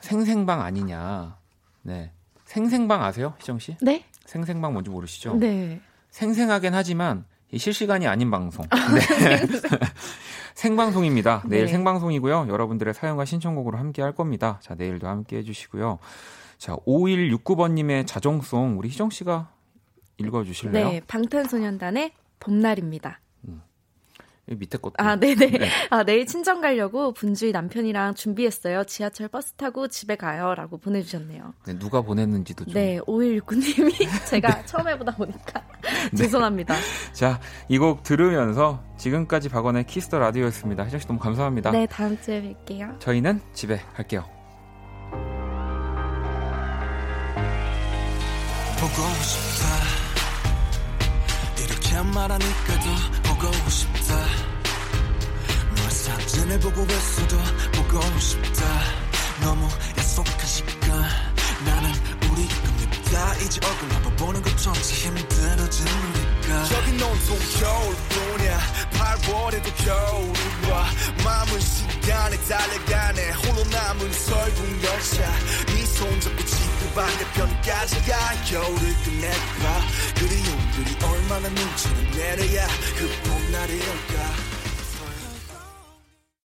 생생방 아니냐. 네. 생생방 아세요? 희정 씨? 네? 생생방 뭔지 모르시죠? 네. 생생하긴 하지만 이 실시간이 아닌 방송. 네. 생방송입니다. 내일 네. 생방송이고요. 여러분들의 사연과 신청곡으로 함께 할 겁니다. 자, 내일도 함께 해주시고요. 자, 5169번님의 자정송 우리 희정 씨가 읽어주실래요? 네, 방탄소년단의 봄날입니다. 이 밑에 것도. 아, 네네. 네. 아, 내일 친정 가려고 분주히 남편이랑 준비했어요. 지하철 버스 타고 집에 가요. 라고 보내주셨네요. 네, 누가 보냈는지도 좀. 네, 5169님이 제가 처음 해보다 보니까 죄송합니다. 자, 이 곡 들으면서 지금까지 박원의 Kiss the Radio였습니다. 희정 씨 너무 감사합니다. 네, 다음 주에 뵐게요. 저희는 집에 갈게요. 보고 싶다 이렇게 말하니까 더 보고 싶다 널 사진을 보고 있어도 보고 싶다. 너무 약속한 시간. 나는 우리 겁니다. 이제 얼굴 한번 보는 것조차 우리가. 저긴 온통 겨울뿐이야. 8월에도 겨울이 와 마음은 시간에 달려가네 홀로 남은 설국 열차. 네 손 잡고 지구 반대편까지 가. 겨울을 끝내봐. 그리움들이 얼마나 눈치를 내려야 그 봄날이 올까